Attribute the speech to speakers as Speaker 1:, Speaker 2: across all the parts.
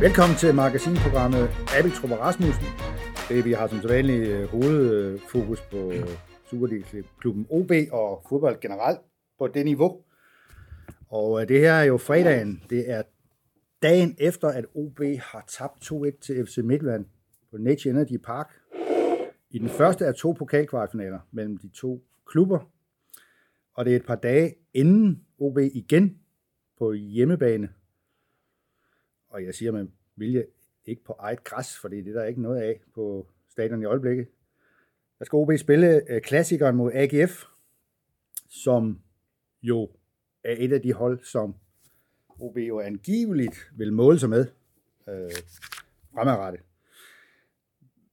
Speaker 1: Velkommen til magasinprogrammet Abeltrup og Rasmussen. Det, vi har som sædvanlig øh, hovedfokus på Superliga-klubben OB og fodbold generelt på det niveau. Og øh, det her er jo fredagen. Det er dagen efter, at OB har tabt 2-1 til FC Midtjylland på Nature Energy Park i den første af to pokalkvartfinaler mellem de to klubber. Og det er et par dage inden OB igen på hjemmebane og jeg siger med vilje ikke på eget græs, fordi det er der ikke noget af på stadion i øjeblikket. Der skal OB spille øh, klassikeren mod AGF, som jo er et af de hold, som OB jo angiveligt vil måle sig med øh, fremadrettet.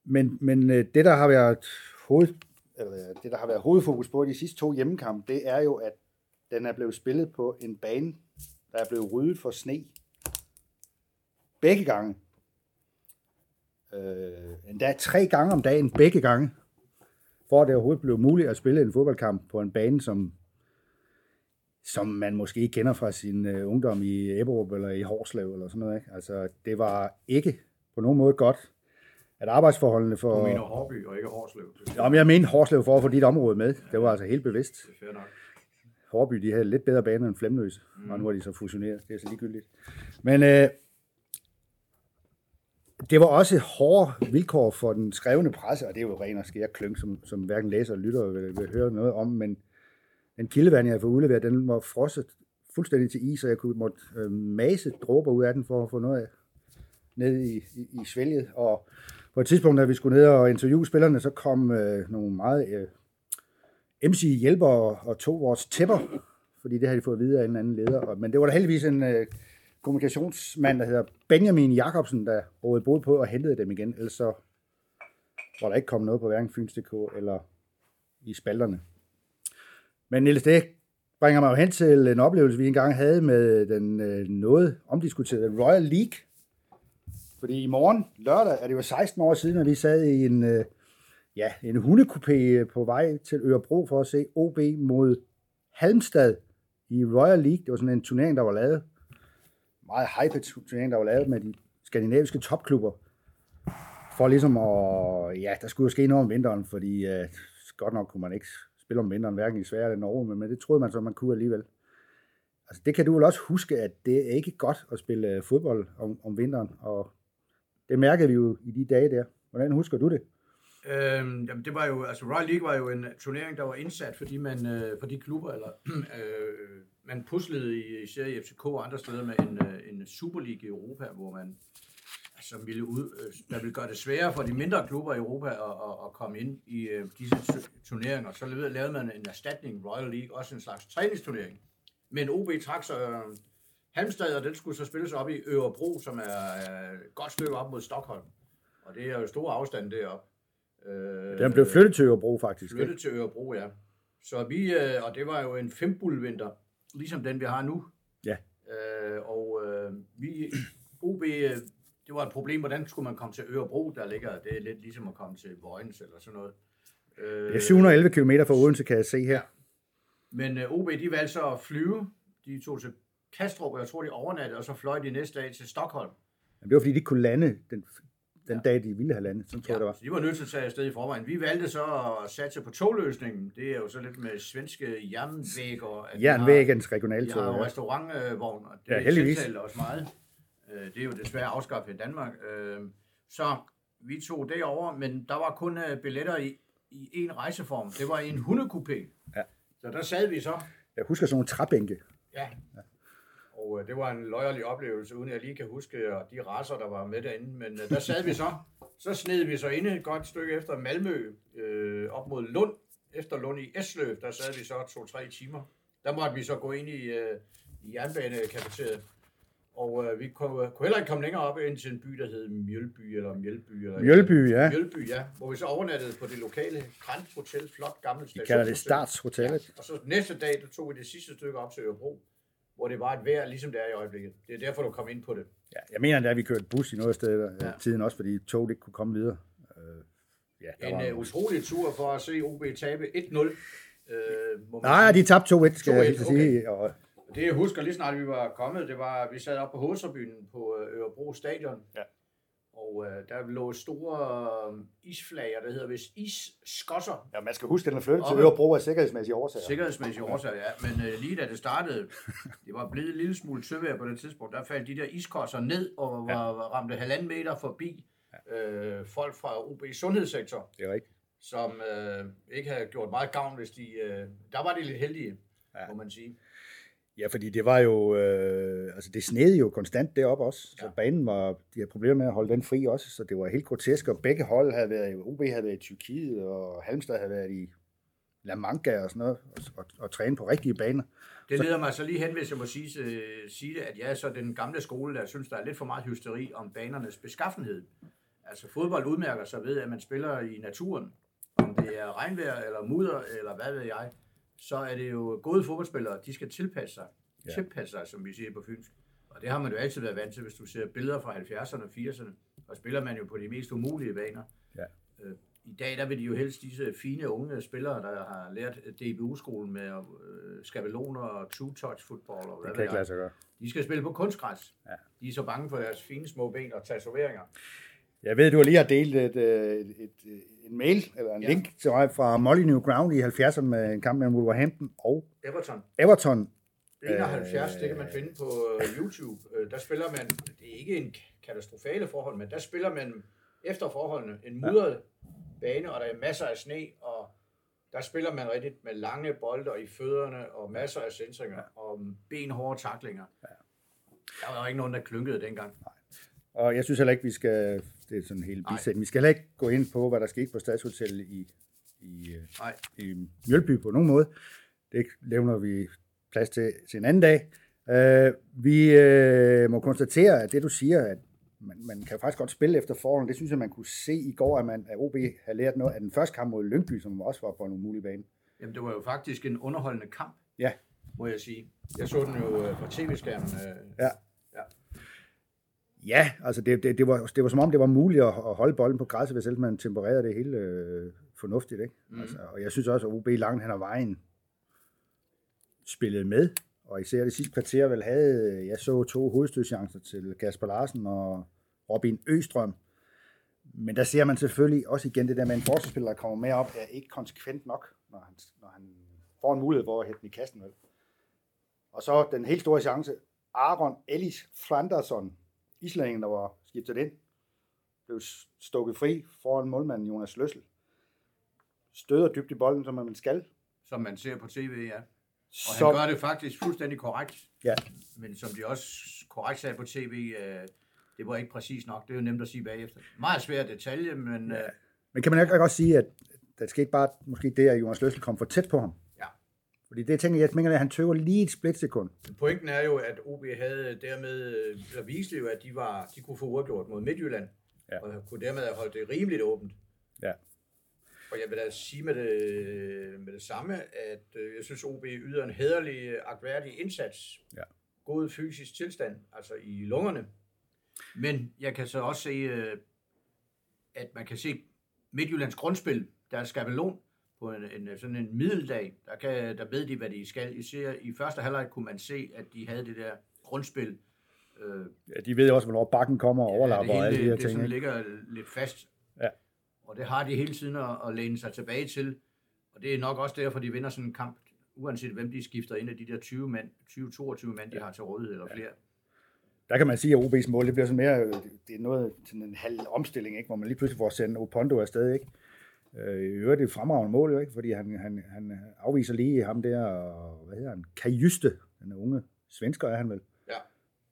Speaker 1: Men, men øh, det, der har været hoved, eller øh, det, der har været hovedfokus på de sidste to hjemmekampe, det er jo, at den er blevet spillet på en bane, der er blevet ryddet for sne begge gange. Øh, endda tre gange om dagen, begge gange, for at det overhovedet blev muligt at spille en fodboldkamp på en bane, som, som man måske ikke kender fra sin uh, ungdom i Ebberup eller i Horslev eller sådan noget. Ikke? Altså, det var ikke på nogen måde godt, at arbejdsforholdene for...
Speaker 2: Du mener Hårby og ikke Horslev?
Speaker 1: Ja, men jeg mener Horslev for at få dit område med. Det var altså helt bevidst.
Speaker 2: Det er fair nok.
Speaker 1: Hårby, de havde lidt bedre baner end Flemløse, mm. og nu er de så fusioneret. Det er så ligegyldigt. Men øh, det var også hårde vilkår for den skrevne presse, og det er jo ren og skær kløng, som, som hverken læser eller lytter vil, vil høre noget om, men den kildevand, jeg har fået udleveret, den var frosset fuldstændig til is, og jeg kunne måtte øh, mase dråber ud af den for at få noget af ned i, i, i svælget. Og på et tidspunkt, da vi skulle ned og interviewe spillerne, så kom øh, nogle meget øh, MC-hjælpere og, og tog vores tæpper, fordi det havde de fået videre af en anden leder. Og, men det var da heldigvis en øh, kommunikationsmand, der hedder Benjamin Jakobsen, der rådede bod på og hentede dem igen, ellers så var der ikke kommet noget på hverken Fyns.dk eller i spalterne. Men Niels, det bringer mig jo hen til en oplevelse, vi engang havde med den øh, noget omdiskuterede Royal League. Fordi i morgen, lørdag, er det jo 16 år siden, at vi sad i en, øh, ja, en hundekupé øh, på vej til Ørebro for at se OB mod Halmstad i Royal League. Det var sådan en turnering, der var lavet meget hyped turnering, der var lavet med de skandinaviske topklubber. For ligesom at, ja, der skulle jo ske noget om vinteren, fordi uh, godt nok kunne man ikke spille om vinteren, hverken i Sverige eller Norge, men, men det troede man så, man kunne alligevel. Altså, det kan du vel også huske, at det er ikke godt at spille øh, fodbold om, om vinteren, og det mærkede vi jo i de dage der. Hvordan husker du det?
Speaker 2: Øhm, jamen det var jo, altså Royal League var jo en turnering, der var indsat, fordi man, øh, for de klubber, eller øh, man puslede i, især i FCK og andre steder med en, øh, en Superliga i Europa, hvor man altså ville ud, øh, der ville gøre det sværere for de mindre klubber i Europa at, at, at komme ind i uh, disse turneringer. Så lavede man en erstatning, Royal League, også en slags træningsturnering. Men OB trak sig uh, Halmstad, og den skulle så spilles op i Ørebro, som er et godt stykke op mod Stockholm. Og det er jo store afstand deroppe.
Speaker 1: Den blev flyttet til Ørebro, faktisk.
Speaker 2: Flyttet til Ørebro, ja. Så vi, og det var jo en fembulvinter, ligesom den, vi har nu.
Speaker 1: Ja.
Speaker 2: Øh, og øh, vi, OB, øh, det var et problem, hvordan skulle man komme til Ørebro, der ligger, det er lidt ligesom at komme til Vojens eller sådan noget.
Speaker 1: Øh, det er 711 km fra Odense, kan jeg se her.
Speaker 2: Men øh, OB, de valgte så at flyve. De tog til Kastrup, og jeg tror, de overnattede, og så fløj de næste dag til Stockholm.
Speaker 1: Jamen, det var, fordi de ikke kunne lande den den ja. dag, de ville have landet. Sådan tror ja, jeg, det var.
Speaker 2: Så de var nødt til at tage afsted i forvejen. Vi valgte så at satse på togløsningen. Det er jo så lidt med svenske jernvæger.
Speaker 1: Jernvægens regionaltog.
Speaker 2: Vi har jo restaurantvogn, og det ja, heldigvis. os meget. Øh, det er jo desværre afskaffet i Danmark. Øh, så vi tog det over, men der var kun øh, billetter i, i en rejseform. Det var en hundekupé. Ja. Så der sad vi så.
Speaker 1: Jeg husker sådan nogle træbænke.
Speaker 2: Ja. ja. Og øh, det var en løjerlig oplevelse, uden jeg lige kan huske og de raser, der var med derinde. Men øh, der sad vi så. Så sned vi så inde et godt stykke efter Malmø, øh, op mod Lund. Efter Lund i Esløv, der sad vi så to-tre timer. Der måtte vi så gå ind i, øh, i jernbanekapaciteret. Og øh, vi kunne, kunne heller ikke komme længere op ind til en by, der hed Mjølby, eller Mjølby. Eller
Speaker 1: Mjølby, ja.
Speaker 2: Mjølby, ja. Hvor vi så overnattede på det lokale Grand Hotel, flot gammelt
Speaker 1: station. Vi kalder det Statshotellet.
Speaker 2: Ja. Og så næste dag, der tog vi det sidste stykke op til Ørebro hvor det var et vejr, ligesom det er i øjeblikket. Det er derfor, du kom ind på det.
Speaker 1: Ja, jeg mener, at vi kørte bus i noget sted ja. tiden også, fordi toget ikke kunne komme videre. Øh,
Speaker 2: ja, en var... uh, utrolig tur for at se OB tabe 1-0.
Speaker 1: Øh, Nej, de tabte 2-1, skal 2-1, jeg sige. Okay. Og
Speaker 2: Det jeg husker lige snart vi var kommet, det var, at vi sad op på hovedtribunen på øh, Ørebro Stadion.
Speaker 1: Ja.
Speaker 2: Og øh, der lå store øh, isflager, der hedder vist isskosser.
Speaker 1: Ja, man skal huske, at den er flyttet til. Ørebro af sikkerhedsmæssige årsager.
Speaker 2: Sikkerhedsmæssige årsager, ja. Men øh, lige da det startede, det var blevet en lille smule søvær på det tidspunkt, der faldt de der iskosser ned og var, ja. ramte halvanden meter forbi øh, folk fra OB Sundhedssektor,
Speaker 1: Det er rigtigt.
Speaker 2: som øh, ikke havde gjort meget gavn, hvis de... Øh, der var de lidt heldige,
Speaker 1: ja.
Speaker 2: må man sige.
Speaker 1: Ja, fordi det var jo, øh, altså det snede jo konstant deroppe også, så
Speaker 2: Ja.
Speaker 1: banen var, de havde problemer med at holde den fri også, så det var helt grotesk, og begge hold havde været, OB havde været i Tyrkiet, og Halmstad havde været i La Manga og sådan noget, og, og, og træne på rigtige baner.
Speaker 2: Det leder mig så lige hen, hvis jeg må sige, øh, sige det, at jeg er så den gamle skole, der synes, der er lidt for meget hysteri om banernes beskaffenhed. Altså fodbold udmærker sig ved, at man spiller i naturen. Om det er regnvejr eller mudder, eller hvad ved jeg, så er det jo gode fodboldspillere, de skal tilpasse sig.
Speaker 1: Ja.
Speaker 2: Tilpasse sig, som vi siger på fynsk. Og det har man jo altid været vant til, hvis du ser billeder fra 70'erne og 80'erne. Og spiller man jo på de mest umulige baner.
Speaker 1: Ja.
Speaker 2: Øh, I dag der vil de jo helst disse fine unge spillere, der har lært DBU-skolen med øh, skabeloner og two-touch football og hvad
Speaker 1: Det kan ikke lade sig gøre.
Speaker 2: De skal spille på kunstgræs.
Speaker 1: Ja.
Speaker 2: De er så bange for deres fine små ben og tatoveringer.
Speaker 1: Jeg ved, du har lige har delt et, øh, et, et, et, en mail, eller en
Speaker 2: Ja.
Speaker 1: link til mig fra Molly New Ground i 70'erne med en kamp mellem Wolverhampton og
Speaker 2: Everton.
Speaker 1: Everton.
Speaker 2: 71,
Speaker 1: Øh,
Speaker 2: det kan man finde på øh, YouTube. Øh, Der spiller man, det er ikke en katastrofale forhold, men der spiller man efter forholdene en mudret bane, og der er masser af sne, og der spiller man rigtigt med lange bolde i fødderne, og masser af centringer, og benhårde taklinger. Der var jo ikke nogen, der klynkede dengang.
Speaker 1: Og jeg synes heller ikke, vi skal, det er sådan en helt
Speaker 2: Nej.
Speaker 1: bisætning, vi skal heller ikke gå ind på, hvad der skete på Stadshotellet i, i, øh,
Speaker 2: Nej,
Speaker 1: i Mjølby på nogen måde. Det levner vi plads til, til en anden dag. Uh, vi uh, må konstatere, at det du siger, at man, man kan faktisk godt spille efter forholdene, det synes jeg, man kunne se i går, at, man, at OB har lært noget af den første kamp mod Lyngby, som også var på en umulig bane.
Speaker 2: Jamen, det var jo faktisk en underholdende kamp,
Speaker 1: Ja,
Speaker 2: må jeg sige. Jeg så den jo øh, på tv-skærmen. øh,
Speaker 1: ja.
Speaker 2: Ja.
Speaker 1: Altså det, det, det, var, det var som om, det var muligt at, at holde bolden på græsset, hvis ellers man tempererede det hele øh, fornuftigt. Ikke? Mm. Altså, og jeg synes også, at OB langt hen ad vejen spillede med, og især det sidste kvarter vel havde, jeg så to hovedstødchancer til Kasper Larsen og Robin Østrøm. Men der ser man selvfølgelig også igen det der med en forsvarsspiller, der kommer med op, er ikke konsekvent nok, når han, når han får en mulighed for at hætte den i kassen. Vel? Og så den helt store chance, Aaron Ellis Flanderson, islændingen, der var skiftet ind, blev stukket fri foran målmanden Jonas Løssel. Støder dybt i bolden, som man skal.
Speaker 2: som man ser på tv, ja. Og
Speaker 1: Så,
Speaker 2: han gør det faktisk fuldstændig korrekt.
Speaker 1: ja,
Speaker 2: Men som de også korrekt sagde på tv, øh, det var ikke præcis nok. Det er jo nemt at sige bagefter. Meget svær detalje, men øh,
Speaker 1: men kan man ikke også sige, at der skete bare måske det, at Jonas Løssel kom for tæt på ham? Fordi det tænker jeg, tænker, at han tøver lige et splitsekund.
Speaker 2: pointen er jo, at OB havde dermed, eller viste jo, at de, var, de kunne få uafgjort mod Midtjylland.
Speaker 1: Ja.
Speaker 2: Og kunne dermed have holdt det rimeligt åbent.
Speaker 1: Ja.
Speaker 2: Og jeg vil da sige med det, med det samme, at øh, jeg synes, OB yder en hederlig, agtværdig indsats.
Speaker 1: Ja.
Speaker 2: God fysisk tilstand, altså i lungerne. Men jeg kan så også se, øh, at man kan se Midtjyllands grundspil, der er skabelon på en, en, sådan en middeldag. Der, kan, der ved de, hvad de skal. Især i første halvleg kunne man se, at de havde det der grundspil. Øh,
Speaker 1: Ja, de ved også, hvornår bakken kommer og overlapper
Speaker 2: det
Speaker 1: og alle de her
Speaker 2: det, det
Speaker 1: ting.
Speaker 2: sådan
Speaker 1: Ikke?
Speaker 2: ligger lidt fast.
Speaker 1: Ja.
Speaker 2: Og det har de hele tiden at, at læne sig tilbage til. Og det er nok også derfor, de vinder sådan en kamp, uanset hvem de skifter ind af de der 20 mand, 20-22 mand, de har til rådighed eller flere.
Speaker 1: Der kan man sige, at OB's mål, det bliver sådan mere, øh, det er noget til en halv omstilling, ikke? hvor man lige pludselig får sendt Opondo afsted. Ikke? Øh, I øvrigt er et fremragende mål, jo, ikke? fordi han, han, han afviser lige ham der, og hvad hedder han, Kajuste, den unge svensker er han vel.
Speaker 2: Ja.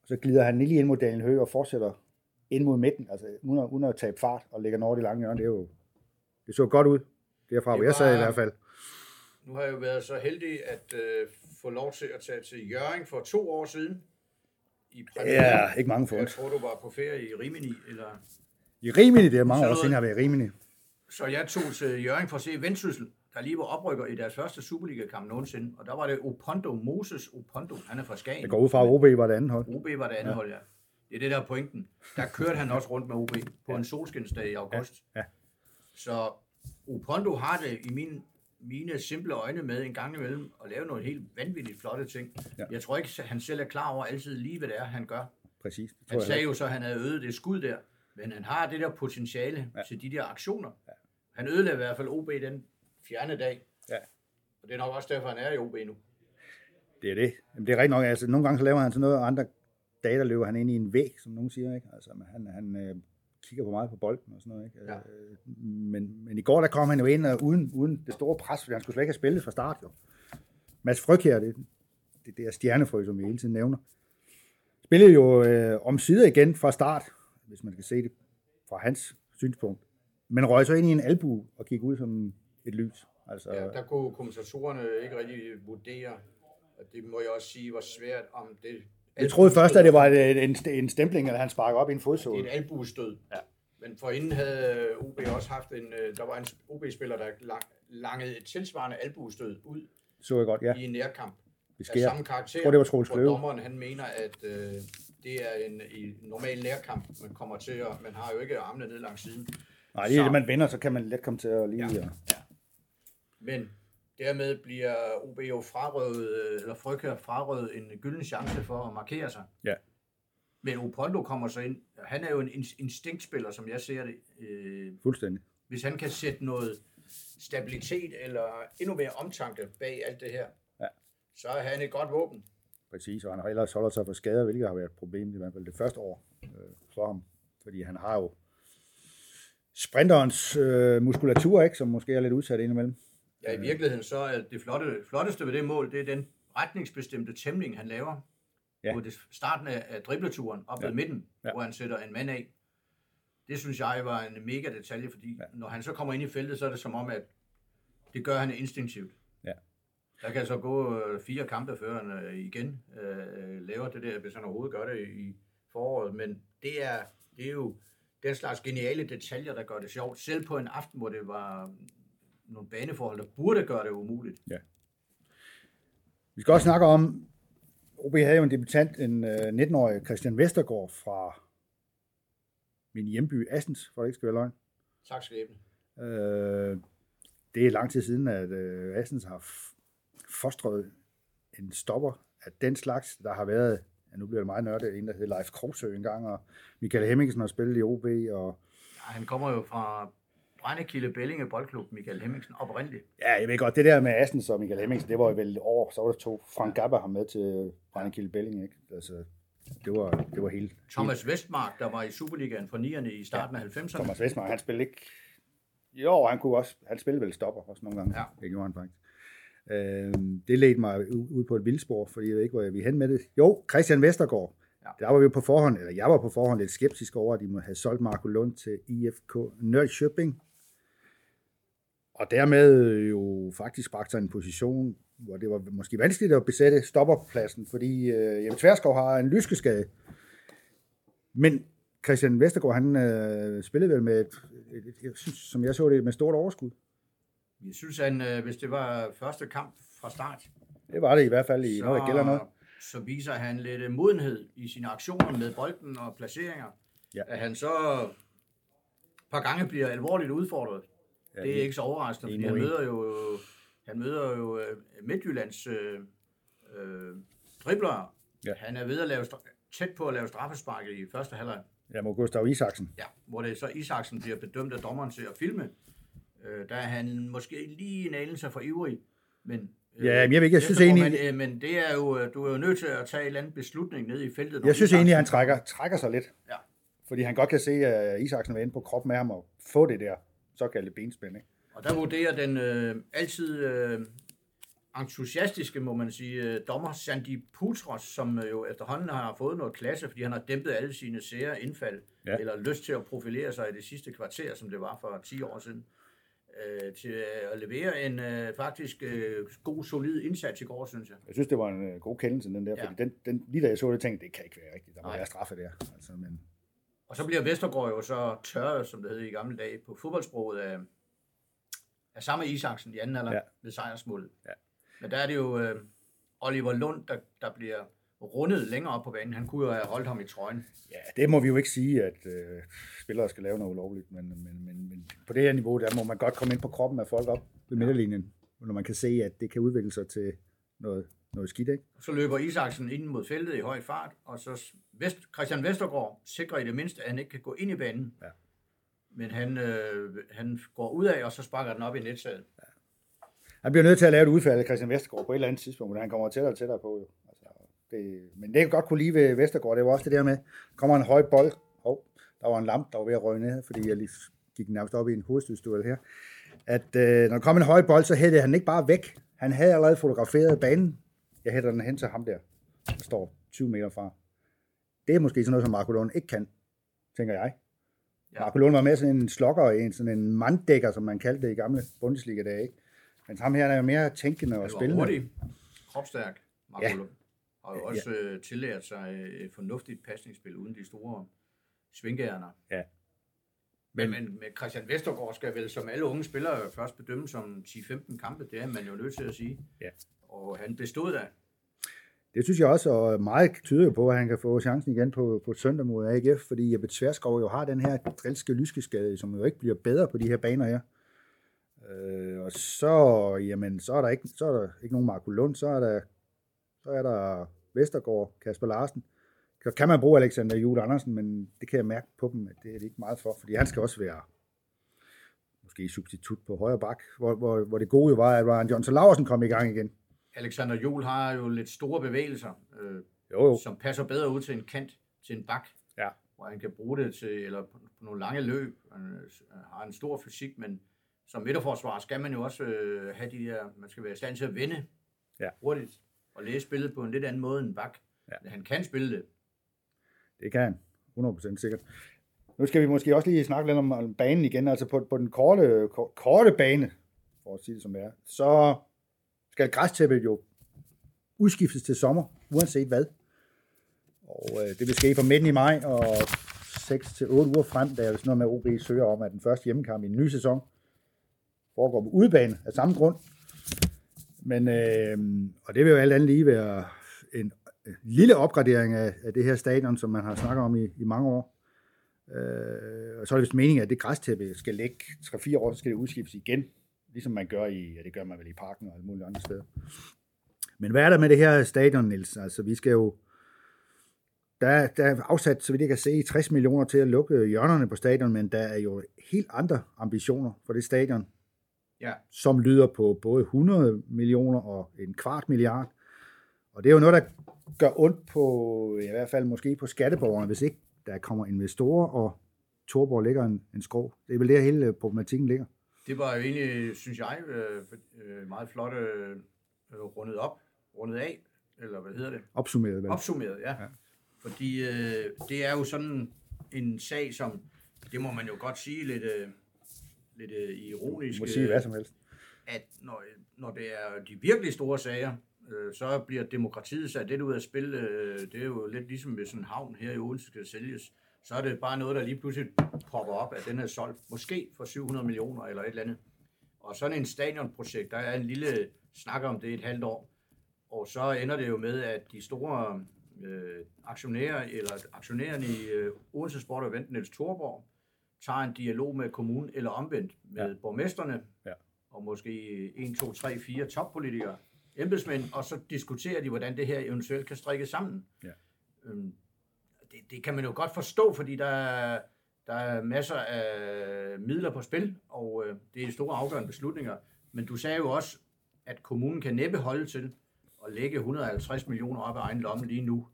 Speaker 1: Så glider han lige ind mod Daniel Høgh og fortsætter ind mod midten, altså uden at, uden at tabe fart og lægger den over de lange hjørne. Det, er jo, det så godt ud, derfra, hvor jeg sad i hvert fald.
Speaker 2: Nu har jeg jo været så heldig at øh, få lov til at tage til Jørgen for to år siden. I premiere.
Speaker 1: Ja, ikke mange for
Speaker 2: Jeg tror, du var på ferie i Rimini, eller...
Speaker 1: I Rimini, det er mange år siden, jeg har været i Rimini.
Speaker 2: Så jeg tog til Jørgen for at se Vendsyssel, der lige var oprykker i deres første Superliga-kamp nogensinde. Og der var det Opondo, Moses Opondo, han er fra Skagen.
Speaker 1: Jeg går ud fra, at OB var det andet hold.
Speaker 2: OB var det andet ja. hold, ja. Det er det, der er pointen. Der kørte han også rundt med OB på en solskinsdag i august.
Speaker 1: Ja.
Speaker 2: Så Opondo har det i min mine simple øjne med en gang imellem og lave nogle helt vanvittigt flotte ting.
Speaker 1: Ja.
Speaker 2: Ja. Jeg tror ikke, at han selv er klar over altid lige, hvad det er, han gør.
Speaker 1: Præcis. Det tror
Speaker 2: Han sagde jo så, at han havde øget det skud der, men han har det der potentiale
Speaker 1: Ja.
Speaker 2: ja. til de der aktioner. Ja. Han ødelagde i hvert fald OB den fjerne dag.
Speaker 1: Ja.
Speaker 2: Og det er nok også derfor, han er i OB nu.
Speaker 1: Det er det. Jamen, det er rigtigt nok. Altså, nogle gange så laver han sådan noget, og andre dage, der løber han ind i en væg, som nogen siger. Ikke? Altså, han, han øh, kigger på meget på bolden og sådan noget. Ikke?
Speaker 2: Ja.
Speaker 1: Øh, men, men i går, der kom han jo ind og uden, uden det store pres, fordi han skulle slet ikke have spillet fra start. Jo. Mads Fryg her, det, det, er stjernefrø, som vi hele tiden nævner. Spillede jo øh, om sider igen fra start, hvis man kan se det fra hans synspunkt. Men røg så ind i en albu og gik ud som et lys. Altså,
Speaker 2: Ja, der kunne kommentatorerne ikke rigtig vurdere, og det må jeg også sige var svært om det.
Speaker 1: Jeg troede først, at det var en, en, stempling, at han sparker op i en
Speaker 2: Det
Speaker 1: fodsåle.
Speaker 2: er et albuestød.
Speaker 1: Ja.
Speaker 2: Men forinden havde OB også haft en, øh, der var en OB-spiller, der lang, langede et tilsvarende albuestød ud
Speaker 1: Så jeg godt, ja.
Speaker 2: i en nærkamp
Speaker 1: Det
Speaker 2: af
Speaker 1: sker.
Speaker 2: samme karakter,
Speaker 1: Jeg tror, det var Troels
Speaker 2: hvor
Speaker 1: Kløve.
Speaker 2: dommeren han mener, at øh, det er en, en normal nærkamp, man kommer til, og man har jo ikke armene ned langs siden.
Speaker 1: Nej, det er
Speaker 2: Så-
Speaker 1: det, man vender, så kan man let komme til at lige...
Speaker 2: Ja.
Speaker 1: Ja.
Speaker 2: Men dermed bliver OB jo frarøvet, øh, eller Frygger frarøvet en gylden chance for at markere sig.
Speaker 1: Ja.
Speaker 2: Men Opondo kommer så ind. Han er jo en ins- instinktspiller, som jeg ser det. Øh,
Speaker 1: Fuldstændig.
Speaker 2: hvis han kan sætte noget stabilitet eller endnu mere omtanke bag alt det her,
Speaker 1: Ja.
Speaker 2: så er han et godt våben.
Speaker 1: Præcis, og han har ellers holdt sig for skader, hvilket har været et problem i hvert fald det første år øh, for ham. Fordi han har jo sprinterens øh, muskulatur, ikke, som måske er lidt udsat indimellem.
Speaker 2: Ja, i virkeligheden så er det flotte, flotteste ved det mål, det er den retningsbestemte tæmning, han laver
Speaker 1: Ja.
Speaker 2: på det, starten af, af dribleturen op
Speaker 1: Ja.
Speaker 2: ved midten,
Speaker 1: Ja.
Speaker 2: hvor han sætter en mand af. Det synes jeg var en mega detalje, fordi
Speaker 1: ja.
Speaker 2: når han så kommer ind i feltet, så er det som om, at det gør han instinktivt.
Speaker 1: Ja.
Speaker 2: Der kan så gå øh, fire kampe, før han øh, igen øh, laver det der, hvis han overhovedet gør det i foråret. Men det er, det er jo den slags geniale detaljer, der gør det sjovt. Selv på en aften, hvor det var nogle baneforhold, der burde gøre det umuligt.
Speaker 1: Vi skal også snakke om, OB havde jo en debutant, en øh, 19-årig Christian Vestergaard fra min hjemby Assens, for det ikke skal være løgn.
Speaker 2: Tak skæbne.
Speaker 1: Øh, det er lang tid siden, at øh, Assens har fostret en stopper af den slags. Der har været, ja, nu bliver det meget nørdet, en der hedder Leif Krogsø engang, og Michael Hemmingsen har spillet i OB, og
Speaker 2: Ja, han kommer jo fra Brændekilde Bellinge Boldklub, Michael Hemmingsen, oprindeligt.
Speaker 1: ja, jeg ved godt, det der med Assens og Michael Hemmingsen, det var jo vel år, så var der to, Frank Gabba ham med til Brændekilde Belling, ikke? Altså, det var, det var helt...
Speaker 2: Thomas Vestmark, der var i Superligaen for 9'erne i starten af 90'erne.
Speaker 1: Thomas Vestmark, han spillede ikke... Jo, han kunne også... Han spillede vel stopper også nogle gange.
Speaker 2: Ja.
Speaker 1: Det gjorde han faktisk. Øh, det ledte mig ud på et vildspor, fordi jeg ved ikke, hvor jeg vil hen med det. Jo, Christian Vestergaard.
Speaker 2: Ja.
Speaker 1: Der var vi på forhånd, eller jeg var på forhånd lidt skeptisk over, at de må have solgt Marco Lund til IFK Nørrköping. Og dermed jo faktisk bragt sig en position, hvor det var måske vanskeligt at besætte stopperpladsen, fordi øh, Jeppe Tverskov har en lyskeskade. Men Christian Vestergaard, han øh, spillede vel med, et, et, et, jeg synes, som jeg så det, med stort overskud.
Speaker 2: Jeg synes, at øh, hvis det var første kamp fra start,
Speaker 1: Det var det i hvert fald, i, når det gælder noget.
Speaker 2: så viser han lidt øh, modenhed i sine aktioner med bolden og placeringer.
Speaker 1: Ja.
Speaker 2: At han så et par gange bliver alvorligt udfordret.
Speaker 1: Ja,
Speaker 2: det er ikke så overraskende,
Speaker 1: en
Speaker 2: fordi han møder jo, han møder jo øh, Midtjyllands øh, øh, driblere.
Speaker 1: Ja.
Speaker 2: Han er ved at lave tæt på at lave straffespark i første halvleg.
Speaker 1: Ja, mod Gustav Isaksen.
Speaker 2: Ja, hvor det så Isaksen bliver bedømt af dommeren til at filme. Øh, der er han måske lige en anelse for ivrig, men... øh,
Speaker 1: Ja, men jeg ved ikke, jeg synes
Speaker 2: eftergår
Speaker 1: egentlig-
Speaker 2: Man, øh, men det er jo, øh, du er jo nødt til at tage en eller anden beslutning nede i feltet.
Speaker 1: Jeg synes egentlig, at han trækker, trækker sig lidt.
Speaker 2: Ja.
Speaker 1: Fordi han godt kan se, at Isaksen vil ind på kroppen med ham og få det der såkaldte benspænd. Ikke?
Speaker 2: Og der vurderer den øh, altid øh, entusiastiske, må man sige, dommer Sandy Putros, som jo efterhånden har fået noget klasse, fordi han har dæmpet alle sine sære indfald,
Speaker 1: ja.
Speaker 2: eller lyst til at profilere sig i det sidste kvarter, som det var for 10 år siden, øh, til at levere en øh, faktisk øh, god, solid indsats i går, synes jeg.
Speaker 1: Jeg synes, det var en øh, god kendelse, den der.
Speaker 2: Ja.
Speaker 1: Fordi den, den, lige da jeg så det, tænkte det kan ikke være rigtigt. Der må
Speaker 2: Nej.
Speaker 1: være straffe der. Altså, men,
Speaker 2: Og så bliver Vestergaard jo så tørret, som det hed i gamle dage, på fodboldsproget af, af samme Isaksen i anden alder
Speaker 1: ja.
Speaker 2: ved sejrsmålet.
Speaker 1: Ja.
Speaker 2: Men der er det jo øh, Oliver Lund, der, der bliver rundet længere op på banen. Han kunne jo have holdt ham i trøjen.
Speaker 1: ja, det må vi jo ikke sige, at øh, spillere skal lave noget ulovligt. Men, men, men, men på det her niveau, der må man godt komme ind på kroppen af folk op ved midterlinjen. når man kan se, at det kan udvikle sig til noget, noget skidt, ikke?
Speaker 2: Så løber Isaksen ind mod feltet i høj fart, og så Vest, Christian Vestergaard sikrer i det mindste, at han ikke kan gå ind i banen.
Speaker 1: Ja.
Speaker 2: Men han, øh, han går ud af, og så sparker den op i netsaget.
Speaker 1: Han bliver nødt til at lave et udfald af Christian Vestergaard på et eller andet tidspunkt, men han kommer tættere og tættere på. Jo. Det, men det jeg godt kunne lide ved Vestergaard, det var også det der med, kommer en høj bold, hov, der var en lamp, der var ved at røge ned, fordi jeg lige gik nærmest op i en hovedstødstuel her, at øh, når der kom en høj bold, så hættede han ikke bare væk. Han havde allerede fotograferet banen. Jeg hætter den hen til ham der, der står 20 meter fra. Det er måske sådan noget, som Marco Lund ikke kan, tænker jeg. Ja. Marco Lund var med sådan en slokker, en, sådan en manddækker, som man kaldte det i gamle Bundesliga-dage. Ikke? Men ham her er jo mere tænkende og spillende.
Speaker 2: hurtig, kropstærk, Marco
Speaker 1: Ja.
Speaker 2: Lund. Og jo også øh, tillært sig et fornuftigt pasningsspil uden de store svingærner.
Speaker 1: Ja.
Speaker 2: Men, men med Christian Vestergaard skal vel som alle unge spillere først bedømmes som 10-15 kampe. Det er man jo nødt til at sige.
Speaker 1: Ja.
Speaker 2: Og han bestod da.
Speaker 1: Det synes jeg også, og meget tyder på, at han kan få chancen igen på, på søndag mod AGF, fordi Jeppe Tverskov jo har den her drilske lyskeskade, som jo ikke bliver bedre på de her baner her. Øh, og så, jamen, så er der ikke, så er der ikke nogen Marco Lund, så er der, så er der Vestergaard, Kasper Larsen. Så kan man bruge Alexander Juhl Andersen, men det kan jeg mærke på dem, at det er det ikke meget for, fordi han skal også være måske substitut på højre bak, hvor, hvor, hvor det gode jo var, at Ryan Johnson Laversen kom i gang igen.
Speaker 2: Alexander Juhl har jo lidt store bevægelser, øh,
Speaker 1: Jo, jo.
Speaker 2: som passer bedre ud til en kant, til en bak.
Speaker 1: Ja.
Speaker 2: Hvor han kan bruge det til, eller på, nogle lange løb. Han øh, har en stor fysik, men som midterforsvar skal man jo også øh, have de der, man skal være i stand til at vende
Speaker 1: Ja.
Speaker 2: hurtigt, og læse spillet på en lidt anden måde end bak.
Speaker 1: Ja.
Speaker 2: Han kan spille det.
Speaker 1: Det kan han. 100% sikkert. Nu skal vi måske også lige snakke lidt om om banen igen. Altså på, på den korte, ko- korte bane, for at sige det som det er, så skal græstæppet jo udskiftes til sommer, uanset hvad. Og øh, det vil ske fra midten i maj og 6 til 8 uger frem, da sådan noget med, at OB søger om, at den første hjemmekamp i en ny sæson foregår på udebane af samme grund. Men, øh, og det vil jo alt andet lige være en lille opgradering af, af det her stadion, som man har snakket om i, i mange år. Øh, og så er det vist meningen, at det græstæppe skal ligge 3-4 år, så skal det udskiftes igen, ligesom man gør i, ja det gør man vel i parken og alle mulige andre steder. Men hvad er der med det her stadion, Niels? Altså vi skal jo, der, der er afsat, så vidt jeg kan se, 60 millioner til at lukke hjørnerne på stadion, men der er jo helt andre ambitioner for det stadion,
Speaker 2: Ja.
Speaker 1: som lyder på både 100 millioner og en kvart milliard. Og det er jo noget, der gør ondt på, i hvert fald måske på skatteborgerne, hvis ikke der kommer investorer, og Torborg ligger en, en skrog. Det er vel der hele problematikken ligger.
Speaker 2: Det var jo egentlig, synes jeg, øh, øh, meget flot øh, rundet op, rundet af, eller hvad hedder det?
Speaker 1: Opsummeret vel.
Speaker 2: Opsummeret, ja.
Speaker 1: Ja.
Speaker 2: ja. Fordi øh, det er jo sådan en sag, som, det må man jo godt sige lidt, øh, lidt øh, ironisk,
Speaker 1: Du må sige hvad som helst.
Speaker 2: at når, når det er de virkelig store sager, øh, så bliver demokratiet sat lidt ud af spil. Øh, det er jo lidt ligesom hvis en havn her i Odense skal sælges. Så er det bare noget, der lige pludselig popper op, at den er solgt måske for 700 millioner eller et eller andet. Og sådan en stadionprojekt, der er en lille snak om det et halvt år. Og så ender det jo med, at de store øh, aktionærer, eller aktionærerne i øh, Odense Sport og Event, Niels Thorborg, tager en dialog med kommunen, eller omvendt med
Speaker 1: Ja.
Speaker 2: borgmesterne,
Speaker 1: Ja.
Speaker 2: og måske 1, 2, 3, 4 toppolitikere, embedsmænd, og så diskuterer de, hvordan det her eventuelt kan strikkes sammen.
Speaker 1: Ja.
Speaker 2: Øhm, det, det kan man jo godt forstå, fordi der, er- der er masser af midler på spil, og øh, det er store afgørende beslutninger. Men du sagde jo også, at kommunen kan næppe holde til at lægge 150 millioner op af egen lomme lige nu.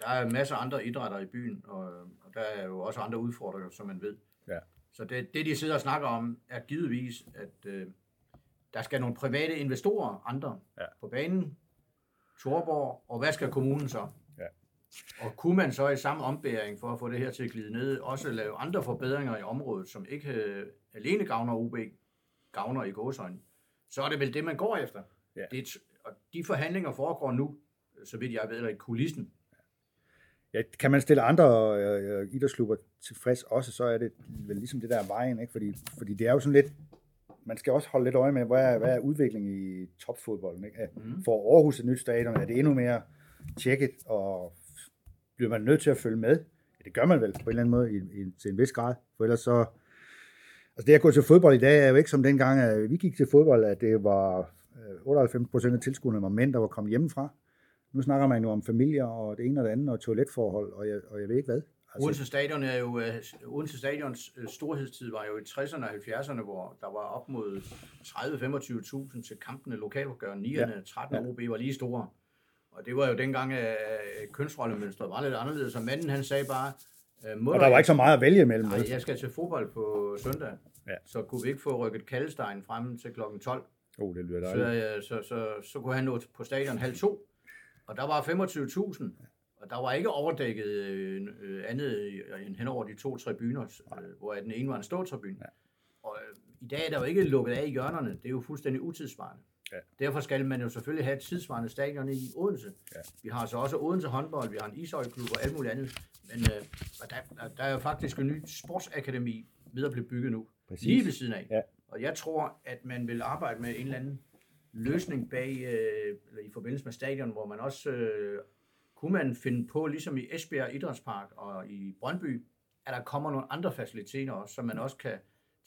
Speaker 2: Der er masser af andre idrætter i byen, og der er jo også andre udfordringer, som man ved.
Speaker 1: Ja.
Speaker 2: Så det, det, de sidder og snakker om, er givetvis, at øh, der skal nogle private investorer, andre,
Speaker 1: Ja.
Speaker 2: på banen, Torborg, og hvad skal kommunen så?
Speaker 1: Ja.
Speaker 2: Og kunne man så i samme ombæring for at få det her til at glide ned, også lave andre forbedringer i området, som ikke øh, alene gavner UB, gavner i gåsøjne, så er det vel det, man går efter.
Speaker 1: Ja.
Speaker 2: Det og de forhandlinger foregår nu, så vidt jeg ved, eller i kulissen.
Speaker 1: Ja, kan man stille andre øh, øh, idrætsklubber tilfreds også, så er det vel ligesom det der er vejen, ikke? Fordi, fordi det er jo sådan lidt, man skal også holde lidt øje med, hvad er, hvad er udviklingen i topfodbolden, ikke?
Speaker 2: Mhm.
Speaker 1: Får Aarhus et nyt stadion, er det endnu mere tjekket, og bliver man nødt til at følge med? Ja, det gør man vel på en eller anden måde i, i, til en vis grad, for ellers så, Altså det at gå til fodbold i dag er jo ikke som dengang, at vi gik til fodbold, at det var øh, 98 procent af tilskuerne var mænd, der var kommet hjemmefra. Nu snakker man jo om familier og det ene og det andet, og toiletforhold, og jeg, og jeg ved ikke hvad.
Speaker 2: Altså, Odense Stadion er jo, uh, Odense Stadions uh, storhedstid var jo i 60'erne og 70'erne, hvor der var op mod 30-25.000 til kampene lokalopgør. 9'erne, ja. 13 ja. OB var lige store. Og det var jo dengang, at uh, kønsrollemønstret var lidt anderledes, og manden han sagde bare,
Speaker 1: og der var ikke så meget at vælge imellem.
Speaker 2: Nej, jeg skal til fodbold på søndag, ja. så kunne vi ikke få rykket Kaldestein frem til klokken 12.
Speaker 1: Oh, det lyder
Speaker 2: dejligt. Så, så, så, så kunne han nå på stadion halv to, og der var 25.000. Og der var ikke overdækket øh, øh andet end hen over de to tribuner, øh, hvor den ene var en ståtribune. Ja. Og øh, i dag er der jo ikke lukket af i hjørnerne. Det er jo fuldstændig utidsvarende. Ja. Derfor skal man jo selvfølgelig have et tidsvarende stadion i Odense. Ja. Vi har så også Odense håndbold, vi har en ishøjklub og alt muligt andet. Men øh, der, der er jo faktisk en ny sportsakademi ved at blive bygget nu. Præcis. Lige ved siden af. Ja. Og jeg tror, at man vil arbejde med en eller anden løsning bag, øh, eller i forbindelse med stadion, hvor man også øh, kunne man finde på, ligesom i Esbjerg Idrætspark og i Brøndby, at der kommer nogle andre faciliteter også, så man også kan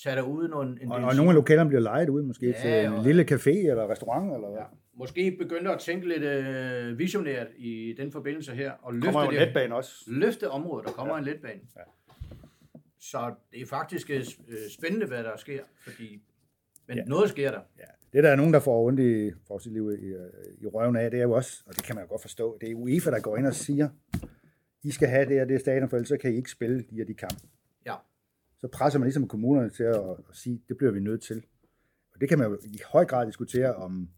Speaker 2: tage derud nogle...
Speaker 1: En og, og nogle af lokalerne bliver lejet ud, måske ja, til en og, lille café eller restaurant, eller hvad? Ja.
Speaker 2: Måske begynder at tænke lidt øh, visionært i den forbindelse her, og løfte,
Speaker 1: kommer
Speaker 2: det,
Speaker 1: en letbane også.
Speaker 2: løfte området, der kommer ja. en letbane. Ja. Så det er faktisk øh, spændende, hvad der sker, fordi men ja. noget sker der.
Speaker 1: Ja. Det, der er nogen, der får ondt i, for sit liv i, i røven af, det er jo også, og det kan man jo godt forstå, det er UEFA, der går ind og siger, I skal have det og det stadion, for ellers så kan I ikke spille de her de kampe.
Speaker 2: Ja.
Speaker 1: Så presser man ligesom kommunerne til at, at sige, det bliver vi nødt til. Og det kan man jo i høj grad diskutere, om,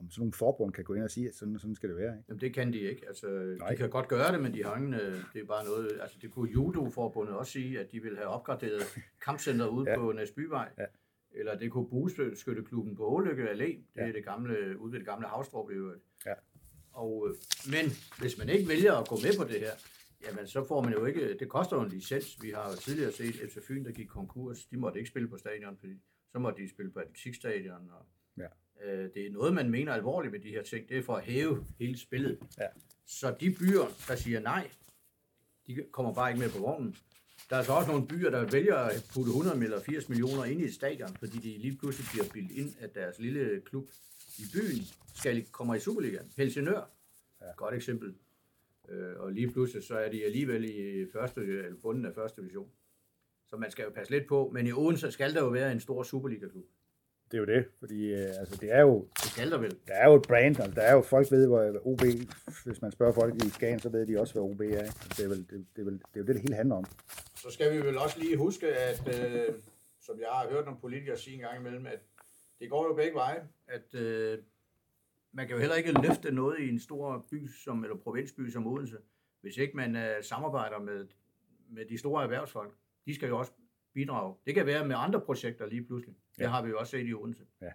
Speaker 1: om sådan nogle forbund kan gå ind og sige, at sådan, sådan skal det være. Ikke?
Speaker 2: Jamen det kan de ikke. Altså, Nej. de kan godt gøre det, men de har ingen, øh, det er bare noget, altså det kunne Judo-forbundet også sige, at de vil have opgraderet kampcenteret ude ja. på Næsbyvej. Ja eller det kunne Bueskytteklubben på Ålykke Allé, det ja. er det gamle, ude ved det gamle havstrop i øvrigt. Ja. Og, øh, men hvis man ikke vælger at gå med på det her, jamen så får man jo ikke, det koster jo en licens. Vi har jo tidligere set FC Fyn, der gik konkurs, de måtte ikke spille på stadion, fordi så måtte de spille på atletikstadion. Og, ja. øh, det er noget, man mener alvorligt med de her ting, det er for at hæve hele spillet. Ja. Så de byer, der siger nej, de kommer bare ikke med på vognen. Der er så også nogle byer, der vælger at putte 100 eller 80 millioner ind i et stadion, fordi de lige pludselig bliver bildt ind, at deres lille klub i byen skal komme i Superligaen. Helsingør, ja. godt eksempel. Øh, og lige pludselig så er de alligevel i første, eller bunden af første division. Så man skal jo passe lidt på, men i Odense skal der jo være en stor Superliga-klub
Speaker 1: det er jo det, fordi øh, altså, det er jo...
Speaker 2: Det skal der vel.
Speaker 1: Der er jo et brand, altså, der er jo folk ved, hvor OB, hvis man spørger folk i Skagen, så ved de også, hvad OB er. Det, er vel, det, det, er vel, det er jo det, det hele handler om.
Speaker 2: Så skal vi vel også lige huske, at øh, som jeg har hørt nogle politikere sige en gang imellem, at det går jo begge veje, at øh, man kan jo heller ikke løfte noget i en stor by som, eller provinsby som Odense, hvis ikke man øh, samarbejder med, med de store erhvervsfolk. De skal jo også bidrage. Det kan være med andre projekter lige pludselig. Det ja. har vi jo også set i Odense. Ja.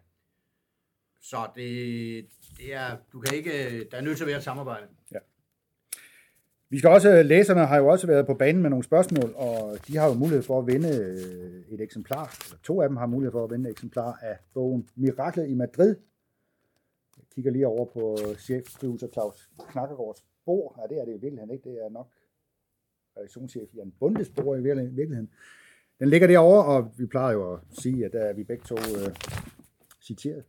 Speaker 2: Så det, det er, du kan ikke, der er nødt til at være et samarbejde. Ja.
Speaker 1: Vi skal også, øh, læserne har jo også været på banen med nogle spørgsmål, og de har jo mulighed for at vinde øh, et eksemplar, eller to af dem har mulighed for at vinde et eksemplar af bogen Miraklet i Madrid. Jeg kigger lige over på chefproducer Claus Knakkergaards spor. Ja, det er det i virkeligheden ikke. Det er nok redaktionschef Jan Bundes bord i virkeligheden. Den ligger derovre, og vi plejer jo at sige, at der er vi begge to øh, citeret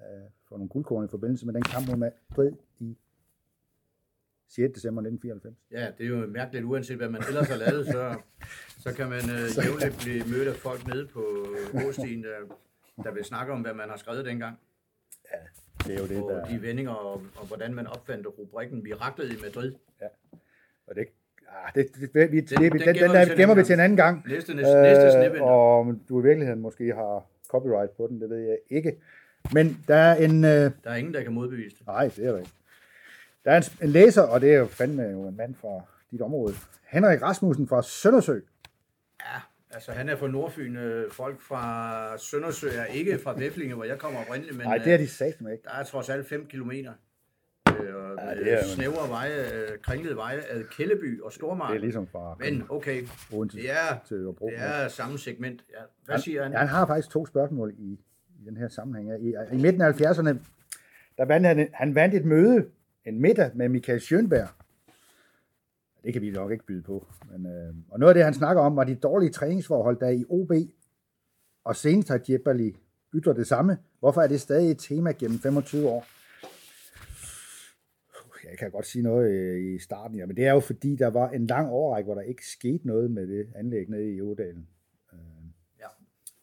Speaker 1: øh, for nogle guldkorn i forbindelse med den kamp mod Madrid i 6. december 1994.
Speaker 2: Ja, det er jo mærkeligt, uanset hvad man ellers har lavet, så, så kan man øh, jævnligt blive mødt af folk nede på Åstien, der, der vil snakke om, hvad man har skrevet dengang.
Speaker 1: Ja, det er jo det,
Speaker 2: og der... de vendinger, og, og hvordan man opfandt rubrikken Miraklet i Madrid. Ja,
Speaker 1: og det Ah, det, det, det, vi, den, det, den, den, den der gemmer vi til en anden gang.
Speaker 2: Næste, næste, øh, næste
Speaker 1: Og du i virkeligheden måske har copyright på den, det ved jeg ikke. Men der er en... Øh, der
Speaker 2: er ingen, der kan modbevise det.
Speaker 1: Nej, det er der ikke. Der er en, en læser, og det er jo fandme jo en mand fra dit område. Henrik Rasmussen fra Søndersø.
Speaker 2: Ja, altså han er fra Nordfyn. Øh, folk fra Søndersø er ikke fra Væflinge, hvor jeg kommer oprindeligt.
Speaker 1: Men, Nej, det er de sagt med ikke.
Speaker 2: Der er trods alt 5 kilometer øh, og ja, det er, snævre veje, øh, kringlede veje af Kælleby og Stormark.
Speaker 1: Det er ligesom fra
Speaker 2: Men okay, det er, til Ørebro. Det er samme segment. Ja. Hvad han, siger han?
Speaker 1: Ja, han har faktisk to spørgsmål i, i den her sammenhæng. I, I midten af 70'erne, der vandt han, han vandt et møde, en middag med Michael Schönberg. Det kan vi nok ikke byde på. Men, øh, og noget af det, han snakker om, var de dårlige træningsforhold, der i OB Og senest har Djibali ytret det samme. Hvorfor er det stadig et tema gennem 25 år? Jeg kan godt sige noget øh, i starten, ja, men det er jo fordi, der var en lang overrække, hvor der ikke skete noget med det anlæg nede i Odalen.
Speaker 2: Ja.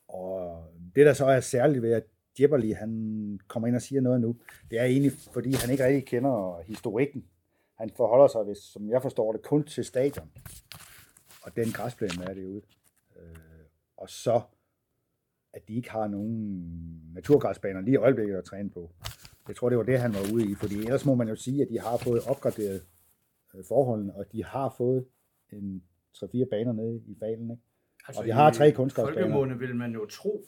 Speaker 1: Og det, der så er særligt ved, at Djibali, han kommer ind og siger noget nu, det er egentlig, fordi han ikke rigtig kender historikken. Han forholder sig, hvis, som jeg forstår det, kun til stadion. Og den græsplæne er derude. Øh, og så, at de ikke har nogen naturgræsbaner lige i øjeblikket at træne på. Jeg tror, det var det, han var ude i, fordi ellers må man jo sige, at de har fået opgraderet øh, forholdene, og de har fået en 3-4 baner nede i falen, ikke? Og de har tre kunstgræsbaner.
Speaker 2: Folkemunde vil man jo tro,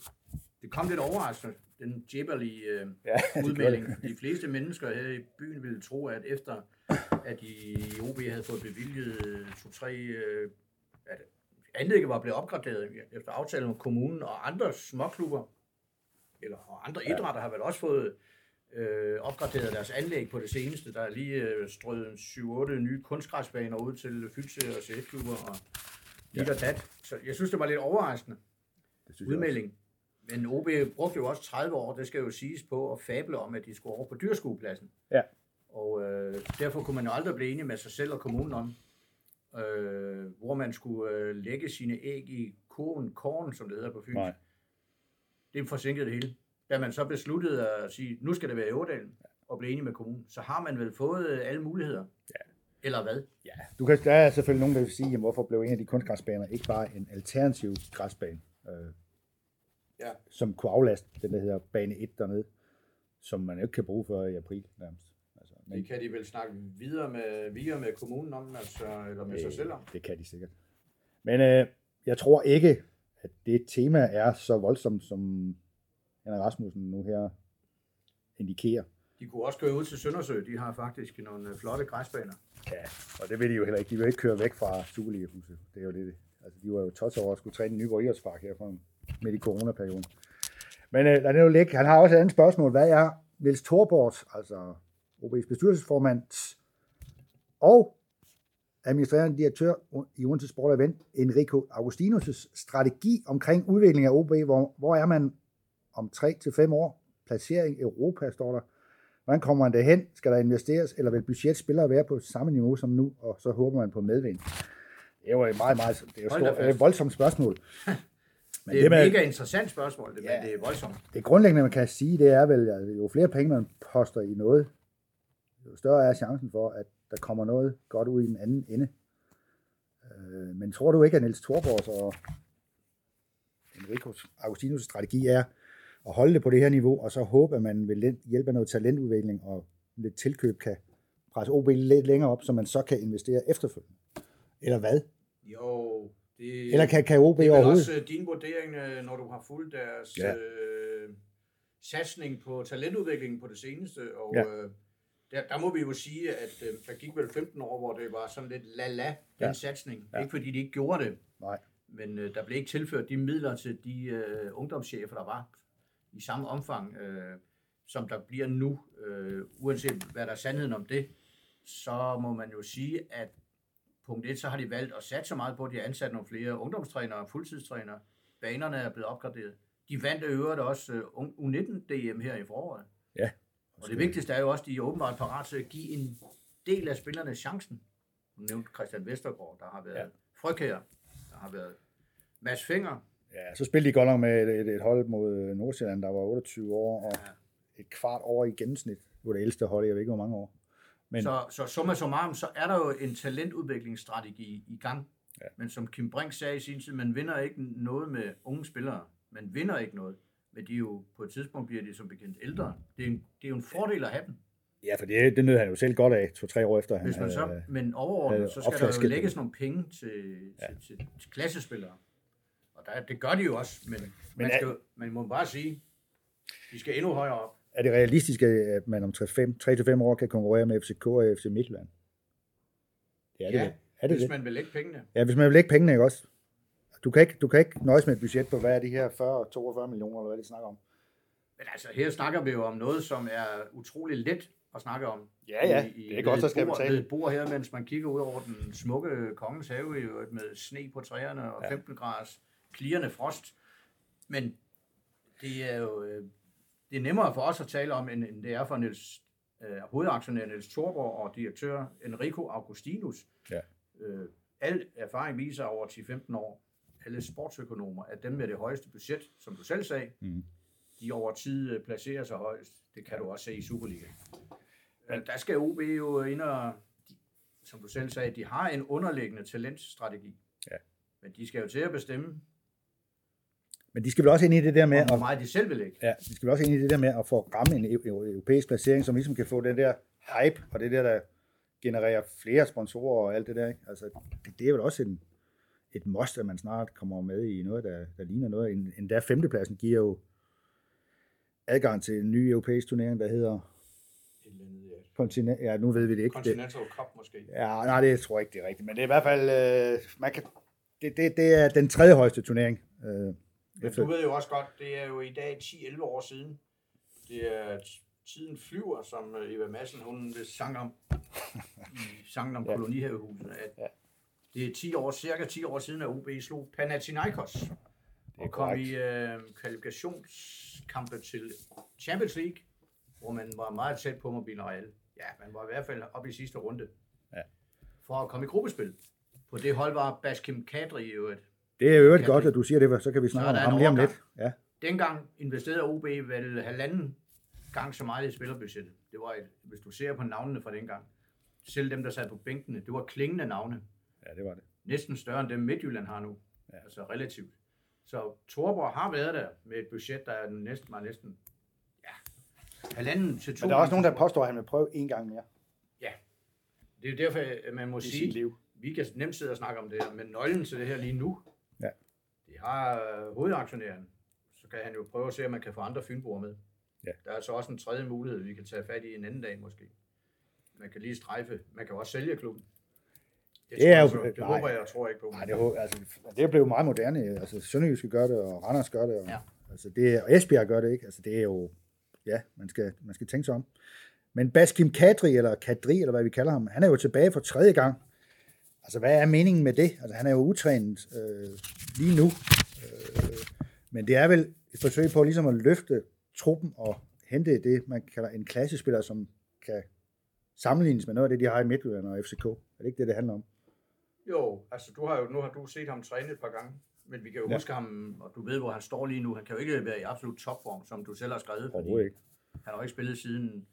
Speaker 2: det kom lidt overraskende, den Jebali øh,
Speaker 1: Ja,
Speaker 2: udmelding. De fleste mennesker her i byen ville tro, at efter at de i OB havde fået bevilget to-tre, øh, at anlægget var blevet opgraderet efter aftale med kommunen og andre småklubber, eller og andre idrætter har vel også fået øh, opgraderet deres anlæg på det seneste. Der er lige øh, strøget 7-8 nye kunstgræsbaner ud til Fylse og CF-klubber og dit og dat. Så jeg synes, det var lidt overraskende
Speaker 1: Det synes
Speaker 2: udmelding. Men OB brugte jo også 30 år, det skal jo siges på, at fable om, at de skulle over på dyrskuepladsen.
Speaker 1: Ja.
Speaker 2: Og øh, derfor kunne man jo aldrig blive enig med sig selv og kommunen om, øh, hvor man skulle øh, lægge sine æg i korn, korn, som det hedder på Fyn.
Speaker 1: Nej.
Speaker 2: Det forsinkede det hele. Da man så besluttede at sige, nu skal det være i Ådalen, og blive enig med kommunen, så har man vel fået øh, alle muligheder. Ja. Eller hvad?
Speaker 1: Ja, du kan, der er selvfølgelig nogen, der vil sige, jamen, hvorfor blev en af de kunstgræsbaner ikke bare en alternativ græsbane, øh,
Speaker 2: Ja.
Speaker 1: som kunne aflaste den, der hedder bane 1 dernede, som man ikke kan bruge før i april nærmest. Altså, men
Speaker 2: Det kan de vel snakke videre med, videre med kommunen om, altså, eller med sig selv om.
Speaker 1: det kan de sikkert. Men øh, jeg tror ikke, at det tema er så voldsomt, som Henrik Rasmussen nu her indikerer.
Speaker 2: De kunne også køre ud til Søndersø. De har faktisk nogle øh, flotte græsbaner.
Speaker 1: Ja, og det vil de jo heller ikke. De vil ikke køre væk fra Superliga-huset. Det er jo det. Altså, de var jo 12 år og skulle træne i Nyborg Idrætspark her fra midt i coronaperioden. Men øh, lad det nu ligge. Han har også et andet spørgsmål. Hvad er Niels Thorborgs, altså OB's bestyrelsesformand og administrerende direktør i Odense Sport og Event, Enrico Augustinus' strategi omkring udvikling af OB, hvor, hvor er man om 3-5 år? Placering i Europa, står der. Hvordan kommer man derhen? Skal der investeres, eller vil budgetspillere være på samme niveau som nu, og så håber man på medvind? Det er jo et meget, meget det er jo stort, voldsomt spørgsmål. Men
Speaker 2: Det er et
Speaker 1: med-
Speaker 2: mega interessant spørgsmål, det,
Speaker 1: Ja.
Speaker 2: men det er voldsomt.
Speaker 1: det grundlæggende, man kan sige, det er vel, at jo flere penge man poster i noget, jo større er chancen for, at der kommer noget godt ud i den anden ende. Øh, Men tror du ikke, at Niels Thorborgs og Enrico Augustinus' strategi er at holde det på det her niveau, og så håbe, at man ved lidt- hjælp af noget talentudvikling og lidt tilkøb kan presse OB lidt længere op, så man så kan investere efterfølgende? Eller hvad?
Speaker 2: Jo, det,
Speaker 1: Eller kan, kan OB
Speaker 2: det er
Speaker 1: overhovedet?
Speaker 2: også øh, din vurdering, øh, når du har fulgt deres Ja. øh, satsning på talentudviklingen på det seneste. Og
Speaker 1: Ja.
Speaker 2: øh, der, der må vi jo sige, at øh, der gik vel 15 år, hvor det var sådan lidt la-la, den
Speaker 1: Ja.
Speaker 2: satsning.
Speaker 1: Ja.
Speaker 2: Ikke fordi de ikke gjorde det,
Speaker 1: Nej.
Speaker 2: men øh, der blev ikke tilført de midler til de øh, ungdomschefer, der var i samme omfang, øh, som der bliver nu. Øh, uanset hvad der er sandheden om det, så må man jo sige, at punkt 1, så har de valgt at satse så meget på, at de har ansat nogle flere ungdomstrænere og fuldtidstrænere. Banerne er blevet opgraderet. De vandt øvrigt også øh, U19-DM her i foråret.
Speaker 1: Ja.
Speaker 2: Og det vigtigste er jo også, at de er åbenbart parat til at give en del af spillerne chancen. Du nævnte Christian Vestergaard, der har været
Speaker 1: Ja.
Speaker 2: Frøkær, der har været Mads Finger.
Speaker 1: Ja, så spillede de godt nok med et, et, et hold mod øh, Nordsjælland, der var 28 år, og
Speaker 2: Ja.
Speaker 1: et kvart år i gennemsnit. Det var det ældste hold, jeg ved ikke, hvor mange år. Men
Speaker 2: Så, så summa summarum, så er der jo en talentudviklingsstrategi i gang.
Speaker 1: Ja.
Speaker 2: Men som Kim Brink sagde i sin tid, man vinder ikke noget med unge spillere. Man vinder ikke noget. Men de jo, på et tidspunkt bliver de som bekendt ældre. Det er, en, det er jo en fordel at have dem.
Speaker 1: ja, for det, det nød han jo selv godt af, to-tre år efter.
Speaker 2: Hvis man så,
Speaker 1: havde-
Speaker 2: men overordnet, så skal der jo lægges nogle penge til,
Speaker 1: Ja.
Speaker 2: til, til, til klassespillere. Og der, det gør de jo også, men, men man, skal, man må bare sige, de skal endnu højere op.
Speaker 1: er det realistisk, at man om 3-5 år kan konkurrere med FCK og FC Midtjylland? Ja, det er det. Er det
Speaker 2: hvis
Speaker 1: det?
Speaker 2: man vil lægge pengene.
Speaker 1: Ja, hvis man vil lægge pengene, ikke også? Du kan ikke, du kan ikke nøjes med et budget på, hvad er de her 40-42 millioner, eller hvad de snakker om?
Speaker 2: Men altså, her snakker vi jo om noget, som er utrolig let at snakke om.
Speaker 1: Ja, ja, det er godt,
Speaker 2: et
Speaker 1: skal
Speaker 2: bord-
Speaker 1: betale.
Speaker 2: Bord her, mens man kigger ud over den smukke kongens have, i øvrigt, med sne på træerne og
Speaker 1: Ja.
Speaker 2: ja. 15 graders klirrende frost. Men det er jo øh, det er nemmere for os at tale om, end, end det er for Niels, øh, hovedaktionær Niels Thorborg og direktør Enrico Augustinus.
Speaker 1: Ja.
Speaker 2: Øh, al erfaring viser over 10-15 år, alle sportsøkonomer, at dem med det højeste budget, som du selv sagde,
Speaker 1: Mm.
Speaker 2: de over tid øh, placerer sig højst. Det kan du også se i Superliga. Men der skal OB jo ind og, de, som du selv sagde, de har en underliggende talentstrategi.
Speaker 1: Ja.
Speaker 2: Men de skal jo til at bestemme,
Speaker 1: Men de skal vel også ind i det der med
Speaker 2: hvor
Speaker 1: at
Speaker 2: meget de selv vil lægge.
Speaker 1: Ja, vi skal vel også ind i det der med at få ramme en eu- eu- europæisk placering, som ligesom kan få den der hype, og det der, der genererer flere sponsorer og alt det der. Ikke? Altså, det, det er vel også en, et must, at man snart kommer med i noget, der, der ligner noget. En, endda femtepladsen giver jo adgang til en ny europæisk turnering, der hedder
Speaker 2: andet, ja.
Speaker 1: Nu ved vi det ikke.
Speaker 2: Continental Cup måske.
Speaker 1: ja, nej, det tror jeg ikke, det er rigtigt. Men det er i hvert fald, øh, man kan, det, det, det er den tredje højeste turnering. Øh, efter,
Speaker 2: du ved jo også godt, det er jo i dag 10-11 år siden. Det er tiden flyver, som øh, Eva Madsen, hun sang om i sangen om
Speaker 1: Ja.
Speaker 2: kolonihavehuset. At
Speaker 1: Ja.
Speaker 2: Det er 10 år, cirka 10 år siden, at OB slog Panathinaikos. Og kom
Speaker 1: korrekt.
Speaker 2: i øh, kvalifikationskampe til Champions League, hvor man var meget tæt på Mobil Real. Ja, man var i hvert fald oppe i sidste runde.
Speaker 1: Ja.
Speaker 2: For at komme i gruppespil. På det hold var Baskim Kadri i øvrigt.
Speaker 1: Det er jo øvrigt godt, at du siger det, for så kan vi snakke om ham lige om lidt. Ja.
Speaker 2: Dengang investerede OB vel halvanden gang så meget i spillerbudgettet. Det var et, hvis du ser på navnene fra dengang, selv dem, der sad på bænkene, det var klingende navne.
Speaker 1: ja, det var det.
Speaker 2: Næsten større end dem Midtjylland har nu.
Speaker 1: Ja.
Speaker 2: Ja. Altså relativt. Så Torborg har været der med et budget, der er næsten, var næsten ja, halvanden til to.
Speaker 1: Men der er også nogen, der påstår, at han vil prøve en gang mere
Speaker 2: Det er jo derfor, at man må
Speaker 1: i
Speaker 2: sige,
Speaker 1: liv.
Speaker 2: vi kan nemt sidde og snakke om det her, men nøglen til det her lige nu,
Speaker 1: Ja.
Speaker 2: Har hovedaktionæren. Så kan han jo prøve at se, om man kan få andre fynboer med.
Speaker 1: Ja.
Speaker 2: Der er så også en tredje mulighed, vi kan tage fat i en anden dag måske. Man kan lige strejfe. Man kan også sælge klubben. Det,
Speaker 1: Det er jo-
Speaker 2: tror jeg, så- det
Speaker 1: nej.
Speaker 2: håber jeg, jeg tror ikke på.
Speaker 1: Nej, det, er, altså, det er blevet meget moderne. Altså, Sønderjyske gør det, og Randers gør det. Og,
Speaker 2: Ja.
Speaker 1: altså, det er, og Esbjerg gør det, ikke? Altså, det er jo... Ja, man skal, man skal tænke sig om. Men Baskim Kadri, eller Kadri, eller hvad vi kalder ham, han er jo tilbage for tredje gang. Altså, hvad er meningen med det? Altså, han er jo utrænet øh, lige nu. Øh, men det er vel et forsøg på ligesom at løfte truppen og hente det, man kalder en klassespiller, som kan sammenlignes med noget af det, de har i Midtjylland og FCK. Er det ikke det, det handler om?
Speaker 2: Jo, altså du har jo, nu har du set ham træne et par gange. Men vi kan jo
Speaker 1: Ja.
Speaker 2: huske ham, og du ved, hvor han står lige nu. Han kan jo ikke være i absolut topform, som du selv har skrevet. Fordi
Speaker 1: ikke.
Speaker 2: han har jo ikke spillet siden,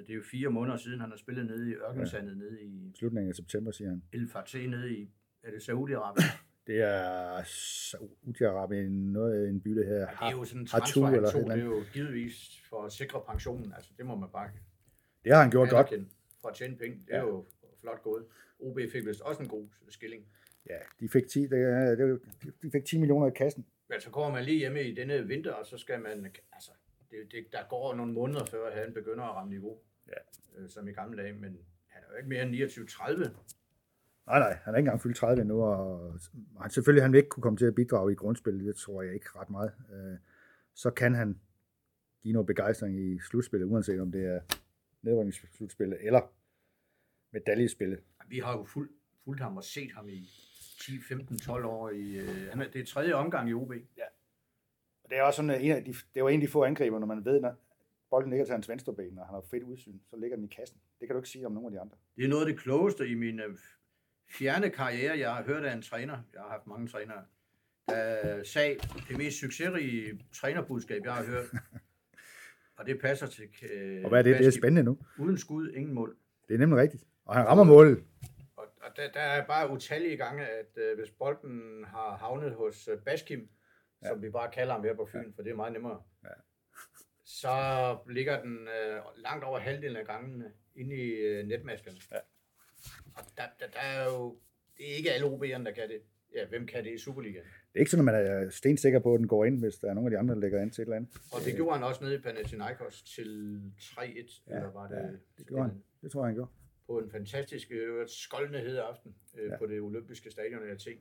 Speaker 2: det er jo fire måneder siden, han har spillet nede i ørkensandet, nede i
Speaker 1: Slutningen af september, siger han.
Speaker 2: El Fateh, nede i, er det Saudi-Arabien?
Speaker 1: Det er Saudi-Arabien, noget en by, det her.
Speaker 2: Ja, det er jo sådan en transfer,
Speaker 1: eller
Speaker 2: tog, det er jo givetvis for at sikre pensionen. Altså, det må man bare
Speaker 1: Det har han gjort godt.
Speaker 2: For at tjene penge, det er
Speaker 1: Ja.
Speaker 2: jo flot gået. OB fik vist også en god skilling.
Speaker 1: Ja, de fik 10, det, det, de fik 10 millioner i kassen.
Speaker 2: Men så kommer man lige hjemme i denne vinter, og så skal man, altså, det, det, der går nogle måneder før, han begynder at ramme niveau.
Speaker 1: Ja.
Speaker 2: Øh, som i gamle dage, men han er jo ikke mere end 29-30.
Speaker 1: Nej, nej, han er ikke engang fyldt 30 endnu, og han, selvfølgelig han vil ikke kunne komme til at bidrage i grundspillet, det tror jeg ikke ret meget. Øh, Så kan han give noget begejstring i slutspillet, uanset om det er nedrykningsslutspillet eller medaljespillet.
Speaker 2: Vi har jo fuld, fulgt ham og set ham i 10, 15, 12 år. I, øh, han er, det er tredje omgang i OB.
Speaker 1: Og det er også sådan, en af de, det var en af de få angriber, når man ved, når bolden ligger til hans venstre ben, og han har fedt udsyn, så ligger den i kassen. Det kan du ikke sige om nogle af de andre.
Speaker 2: Det er noget af det klogeste i min øh, fjerne karriere, jeg har hørt af en træner. Jeg har haft mange trænere. Der sagde det mest succesrige trænerbudskab, jeg har hørt. Og det passer til øh,
Speaker 1: Og hvad er det? Det er spændende nu.
Speaker 2: Uden skud, ingen mål.
Speaker 1: Det er nemlig rigtigt. Og han rammer målet.
Speaker 2: Og, og der, der er bare utallige gange, at øh, hvis bolden har havnet hos øh, Baskim, ja. som vi bare kalder ham her på Fyn, ja. for det er meget nemmere,
Speaker 1: Ja.
Speaker 2: så ligger den øh, langt over halvdelen af gangene inde i øh, netmaskerne.
Speaker 1: Ja.
Speaker 2: Og der, der, der er jo, det er ikke alle OB'erne, der kan det. Ja, hvem kan det i Superligaen?
Speaker 1: Det er ikke sådan, at man er stensikker på, at den går ind, hvis der er nogle af de andre, der lægger ind til et eller andet.
Speaker 2: Og det gjorde han også nede i Panathinaikos til 3-1,
Speaker 1: Ja,
Speaker 2: eller var det,
Speaker 1: ja, det gjorde han. Det tror jeg, han gjorde.
Speaker 2: på en fantastisk øh, skoldende hed aften øh,
Speaker 1: ja.
Speaker 2: på det olympiske stadion i Athen.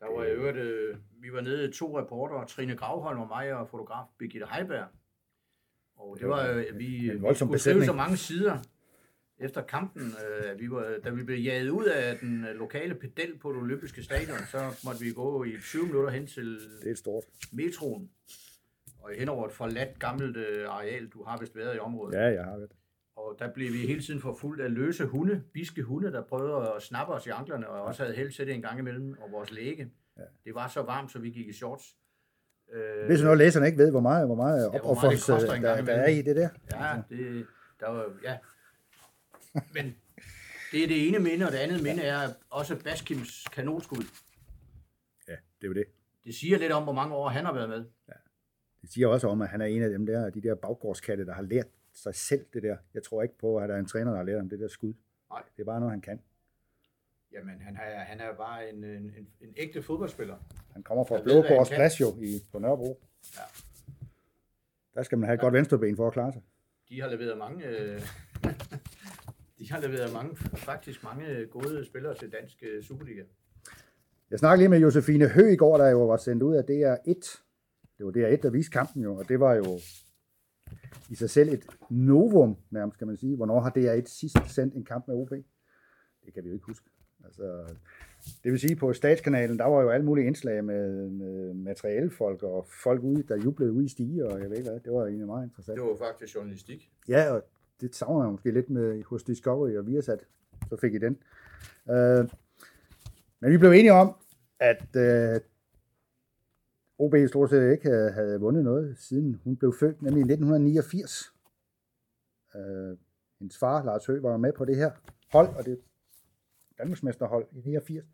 Speaker 2: Der var i øvrigt, øh, vi var nede to reportere, Trine Gravholm og mig og fotograf Birgitte Heiberg. Og det
Speaker 1: Det var
Speaker 2: øh, vi,
Speaker 1: en
Speaker 2: vi skulle skrive
Speaker 1: besætning.
Speaker 2: så mange sider, efter kampen, øh, vi var, da vi blev jaget ud af den øh, lokale pedel på det olympiske stadion, så måtte vi gå i 20 minutter hen til
Speaker 1: Det er stort.
Speaker 2: metroen, og hen over et forladt gammelt øh, areal, du har vist været i området.
Speaker 1: Ja, jeg har det.
Speaker 2: Og der blev vi hele tiden forfulgt af løse hunde, biske hunde, der prøvede at snappe os i anklerne, og også havde held til det en gang imellem, og vores læge.
Speaker 1: Ja.
Speaker 2: Det var så varmt, så vi gik i shorts. Øh,
Speaker 1: Det er sådan noget, læserne ikke ved, hvor meget, hvor meget
Speaker 2: det
Speaker 1: opoffrelse,
Speaker 2: gang
Speaker 1: der, der er i
Speaker 2: imellem.
Speaker 1: det der.
Speaker 2: Ja, det, der var, ja. Men det er det ene minde, og det andet minde er også Baskims kanonskud.
Speaker 1: Ja, det er jo det.
Speaker 2: Det siger lidt om, hvor mange år han har været med.
Speaker 1: Det siger også om, at han er en af dem der, de der baggårdskatte, der har lært sig selv det der. Jeg tror ikke på, at der er en træner, der har lært ham det der skud.
Speaker 2: Nej.
Speaker 1: Det er bare noget, han kan.
Speaker 2: Jamen, han er, han er bare en, en, en, en ægte fodboldspiller.
Speaker 1: Han kommer fra Blågårds plads jo i, på Nørrebro.
Speaker 2: Ja.
Speaker 1: Der skal man have et godt venstreben for at klare sig.
Speaker 2: De har leveret mange... Øh, de har leveret mange, faktisk mange gode spillere til dansk øh, Superliga.
Speaker 1: Jeg snakkede lige med Josefine Hø i går, der jo var sendt ud af DR1. Det var DR1, der viste kampen jo, og det var jo i sig selv et novum, nærmest kan man sige. Hvornår har DR1 sidst sendt en kamp med OB? Det kan vi jo ikke huske. Altså, det vil sige, på statskanalen, der var jo alle mulige indslag med, med materialefolk og folk ude, der jublede ude i stige, og jeg ved ikke hvad. Det var egentlig meget interessant.
Speaker 2: Det var faktisk journalistik.
Speaker 1: Ja, og det savner jeg måske lidt med hos Discovery og Viasat. Så fik I den. Øh, men vi blev enige om, at øh, OB stort set ikke havde, havde vundet noget, siden hun blev født, nemlig i 1989. Øh, hendes far, Lars Høgh, var med på det her hold, og det Danmarksmesterhold i 89.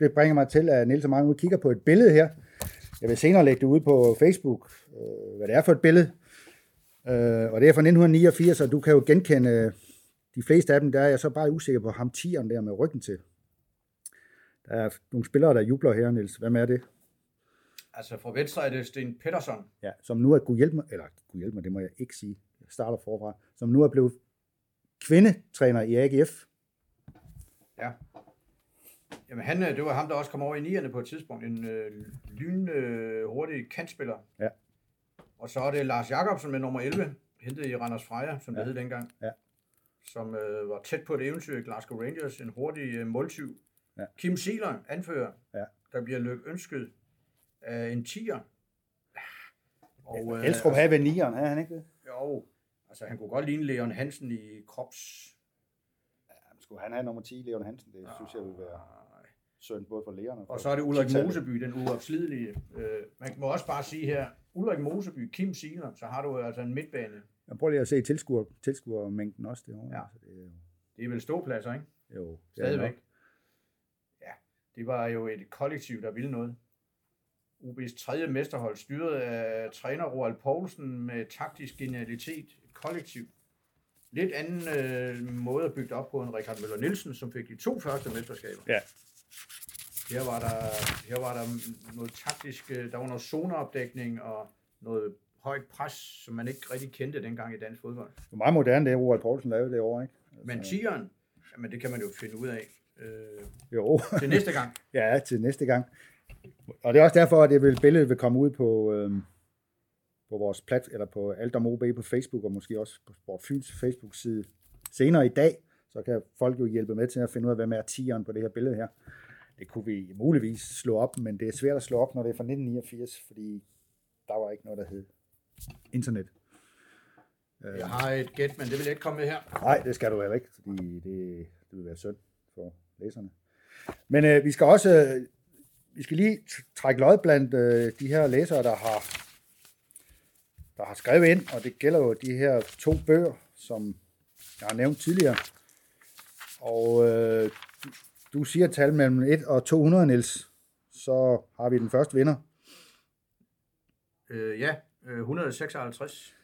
Speaker 1: Det bringer mig til, at Niels og mange kigger på et billede her. Jeg vil senere lægge det ud på Facebook, øh, hvad det er for et billede. Øh, og det er fra 1989, og du kan jo genkende de fleste af dem, der er jeg så bare usikker på ham tieren der med ryggen til. Der er nogle spillere, der jubler her, Niels. Hvem er det?
Speaker 2: Altså fra venstre er det Sten Pettersson.
Speaker 1: Ja, som nu er kunne hjælpe mig, eller kunne hjælpe mig, det må jeg ikke sige. Jeg starter forfra. Som nu er blevet kvindetræner i AGF.
Speaker 2: Ja. Jamen han, øh, det var ham, der også kom over i nierne på et tidspunkt. En øh, lyn øh, hurtig kantspiller.
Speaker 1: Ja.
Speaker 2: Og så er det Lars Jakobsen med nummer 11, hentet i Randers Freja, som ja. Det hed dengang.
Speaker 1: Ja.
Speaker 2: Som øh, var tæt på et eventyr i Glasgow Rangers, en hurtig øh, måltyv.
Speaker 1: Ja.
Speaker 2: Kim Sieler, anfører,
Speaker 1: Ja.
Speaker 2: der bliver lyk ønsket af en tiger. Og,
Speaker 1: Øh, Elstrup havde ved nieren, havde han ikke det?
Speaker 2: Jo, altså han kunne godt ligne Leon Hansen i krops...
Speaker 1: Jamen, skulle han have nummer 10, Leon Hansen? Det synes jeg vil være synd både for lægerne.
Speaker 2: Og så er det Ulrik Moseby, den uopslidelige. Øh, man må også bare sige her, Ulrik Moseby, Kim Sieler, så har du altså en midtbane.
Speaker 1: Jeg prøver lige at se tilskuer, tilskuermængden også derovre.
Speaker 2: Ja.
Speaker 1: Så det er jo,
Speaker 2: Det er vel ståpladser, ikke?
Speaker 1: jo det er
Speaker 2: Stadigvæk. Ja, det var jo et kollektiv, der ville noget. UB's tredje mesterhold, styret af træner Roald Poulsen med taktisk genialitet, et kollektiv. Lidt anden øh, måde at bygge det op på end Richard Møller Nielsen, som fik de to første mesterskaber.
Speaker 1: Ja.
Speaker 2: Her var der, her var der noget taktisk, øh, der var noget zoneopdækning og noget højt pres, som man ikke rigtig kendte dengang i dansk fodbold.
Speaker 1: Det er meget moderne, det Roald Poulsen lavede det år, ikke?
Speaker 2: Men tigeren, jamen det kan man jo finde ud af øh,
Speaker 1: Jo,
Speaker 2: til næste gang.
Speaker 1: ja, til næste gang. Og det er også derfor, at det vil, billedet vil komme ud på, øhm, på vores plat, eller på Aldom OB på Facebook, og måske også på Sport Fyns Facebook-side senere i dag. Så kan folk jo hjælpe med til at finde ud af, hvem er tieren på det her billede her. Det kunne vi muligvis slå op, men det er svært at slå op, når det er fra 1989, fordi der var ikke noget, der hed internet. Øh,
Speaker 2: Jeg har et gæt, men det vil jeg ikke komme med her.
Speaker 1: Nej, det skal du heller ikke, fordi det, det vil være synd for læserne. Men øh, vi skal også øh, vi skal lige trække lod blandt øh, de her læsere, der har, der har skrevet ind, og det gælder jo de her to bøger, som jeg har nævnt tidligere. Og øh, du, siger tal mellem 1 og 200, Niels. Så har vi den første vinder,
Speaker 2: Øh, ja, øh, 156.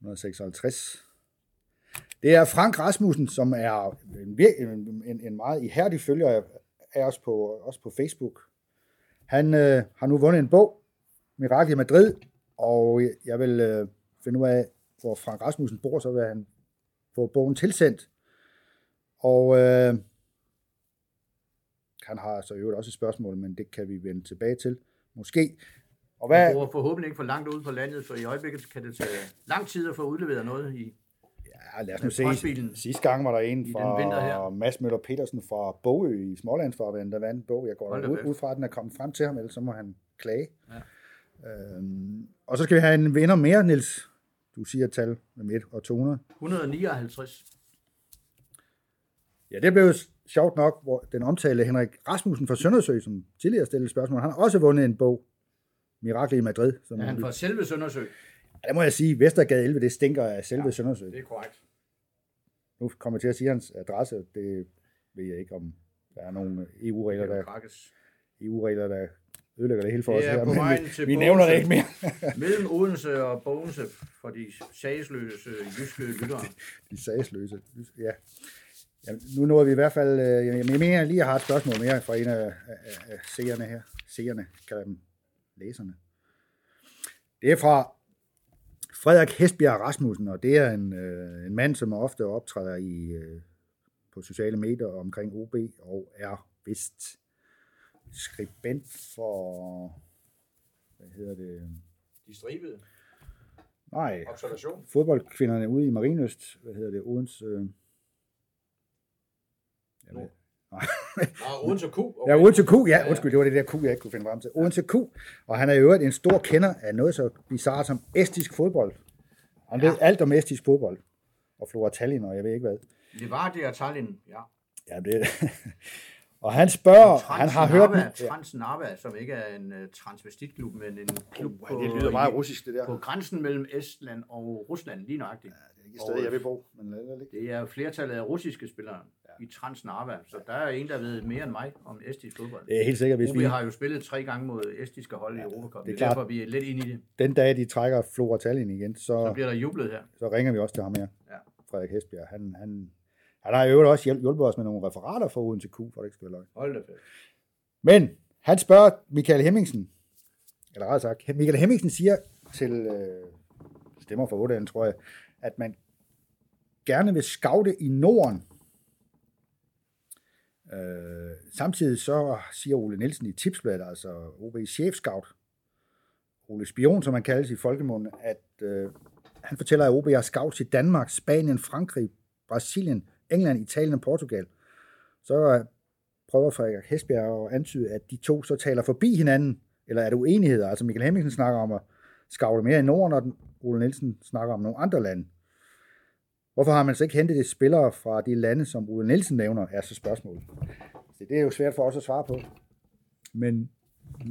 Speaker 1: 156. Det er Frank Rasmussen, som er en, en, en, meget ihærdig følger af os på, også på Facebook. Han øh, har nu vundet en bog, Mirakel i Madrid, og jeg vil øh, finde ud af, hvor Frank Rasmussen bor, så vil han få bogen tilsendt. Og øh, han har så i øvrigt også et spørgsmål, men det kan vi vende tilbage til. Måske. Og
Speaker 2: Jeg
Speaker 1: hvad,
Speaker 2: bor forhåbentlig ikke for langt ude på landet, for i øjeblikket kan det tage lang tid at få udleveret noget i.
Speaker 1: Ja, Ja, lad os nu se. Sidste gang var der en fra. Mads Møller Petersen fra Bogø i Smålandsfarvandet, der vandt bog. Jeg går ud, ud fra, at den er kommet frem til ham, ellers så må han klage.
Speaker 2: Ja.
Speaker 1: Øhm, og så skal vi have en vinder mere, Nils. Du siger tal med 1 og 200.
Speaker 2: 159.
Speaker 1: Ja, det blev jo sjovt nok, hvor den omtalte Henrik Rasmussen fra Søndersø, som tidligere stillede spørgsmål, han har også vundet en bog, Mirakel i Madrid. Som
Speaker 2: Er han fra selve Søndersø?
Speaker 1: Der må jeg sige, Vestergade 11, det stinker af selve ja, Søndersø.
Speaker 2: Det er korrekt.
Speaker 1: Nu kommer jeg til at sige hans adresse, det ved jeg ikke, om der er nogle EU-regler,
Speaker 2: er
Speaker 1: der. EU-regler, der ødelægger det hele for
Speaker 2: Det
Speaker 1: os
Speaker 2: er
Speaker 1: her. Men vi, vi nævner det
Speaker 2: Bogense.
Speaker 1: ikke mere.
Speaker 2: Mellem Odense og Bogense for de sagsløse jyske lyttere.
Speaker 1: De sagsløse. Ja. Jamen, nu nåede vi i hvert fald, øh, jeg, jeg mener jeg lige, har et spørgsmål mere fra en af, af, af seerne her. Seerne, kalder jeg dem læserne. Det er fra Frederik Hestbjerg Rasmussen, og det er en, øh, en mand, som ofte optræder i, øh, på sociale medier omkring OB, og er vist skribent for, hvad hedder det,
Speaker 2: De stribede.
Speaker 1: nej,
Speaker 2: Observation.
Speaker 1: fodboldkvinderne ude i Marinøst, hvad hedder det, Odense, øh, ved,
Speaker 2: Nå, Odense Q. Okay.
Speaker 1: Ja, Odense Q, ja, undskyld, det var det der Q, jeg ikke kunne finde frem til. Odense Q, og han er i øvrigt en stor kender af noget så bizarrt som estisk fodbold. Han ved alt om estisk fodbold, og Flora Tallinn, og jeg ved ikke hvad.
Speaker 2: Det var det og Tallinn, ja.
Speaker 1: Ja, det Og han spørger, han har hørt...
Speaker 2: Narva,
Speaker 1: Ja,
Speaker 2: Trans Narva, som ikke er en uh, transvestitklub, men en klub
Speaker 1: Oh,
Speaker 2: på,
Speaker 1: det lyder meget russisk, det der.
Speaker 2: på grænsen mellem Estland og Rusland, lige nøjagtigt.
Speaker 1: Det er ikke et sted, jeg vil bo, men lad det ligge.
Speaker 2: Det er flertallet af russiske spillere ja. I Trans Narva, så der er en, der ved mere end mig om estisk fodbold.
Speaker 1: Det er helt sikkert, hvis
Speaker 2: OB
Speaker 1: vi
Speaker 2: har jo spillet tre gange mod estiske hold i Europa Cup.
Speaker 1: det er
Speaker 2: er derfor,
Speaker 1: klart.
Speaker 2: vi er lidt inde i det.
Speaker 1: den dag, de trækker Flora Tallinn igen,
Speaker 2: Så
Speaker 1: så,
Speaker 2: bliver der jublet her.
Speaker 1: så ringer vi også til ham her,
Speaker 2: Ja.
Speaker 1: Frederik Hesbjerg. Han, han, han har i øvrigt også hjulpet os med nogle referater for Odense Q, for det ikke skal være løgn.
Speaker 2: Hold da fast.
Speaker 1: Men han spørger Michael Hemmingsen, eller rettere sagt, Michael Hemmingsen siger til øh, stemmer for 8, tror jeg, at man gerne vil scoute i Norden. Øh, samtidig så siger Ole Nielsen i Tipsbladet, altså OB's chefscout, Ole Spion, som han kaldes i folkemunden, at øh, han fortæller, at OB har scouts i Danmark, Spanien, Frankrig, Brasilien, England, Italien og Portugal. Så øh, prøver Frederik Hesbjerg at antyde, at de to så taler forbi hinanden, eller er det uenigheder? Altså Michael Hemmingsen snakker om at scoute mere i Norden, og Ole Nielsen snakker om nogle andre lande. Hvorfor har man så ikke hentet de spillere fra de lande, som Ole Nielsen nævner, er så spørgsmålet. Så det er jo svært for os at svare på. Men,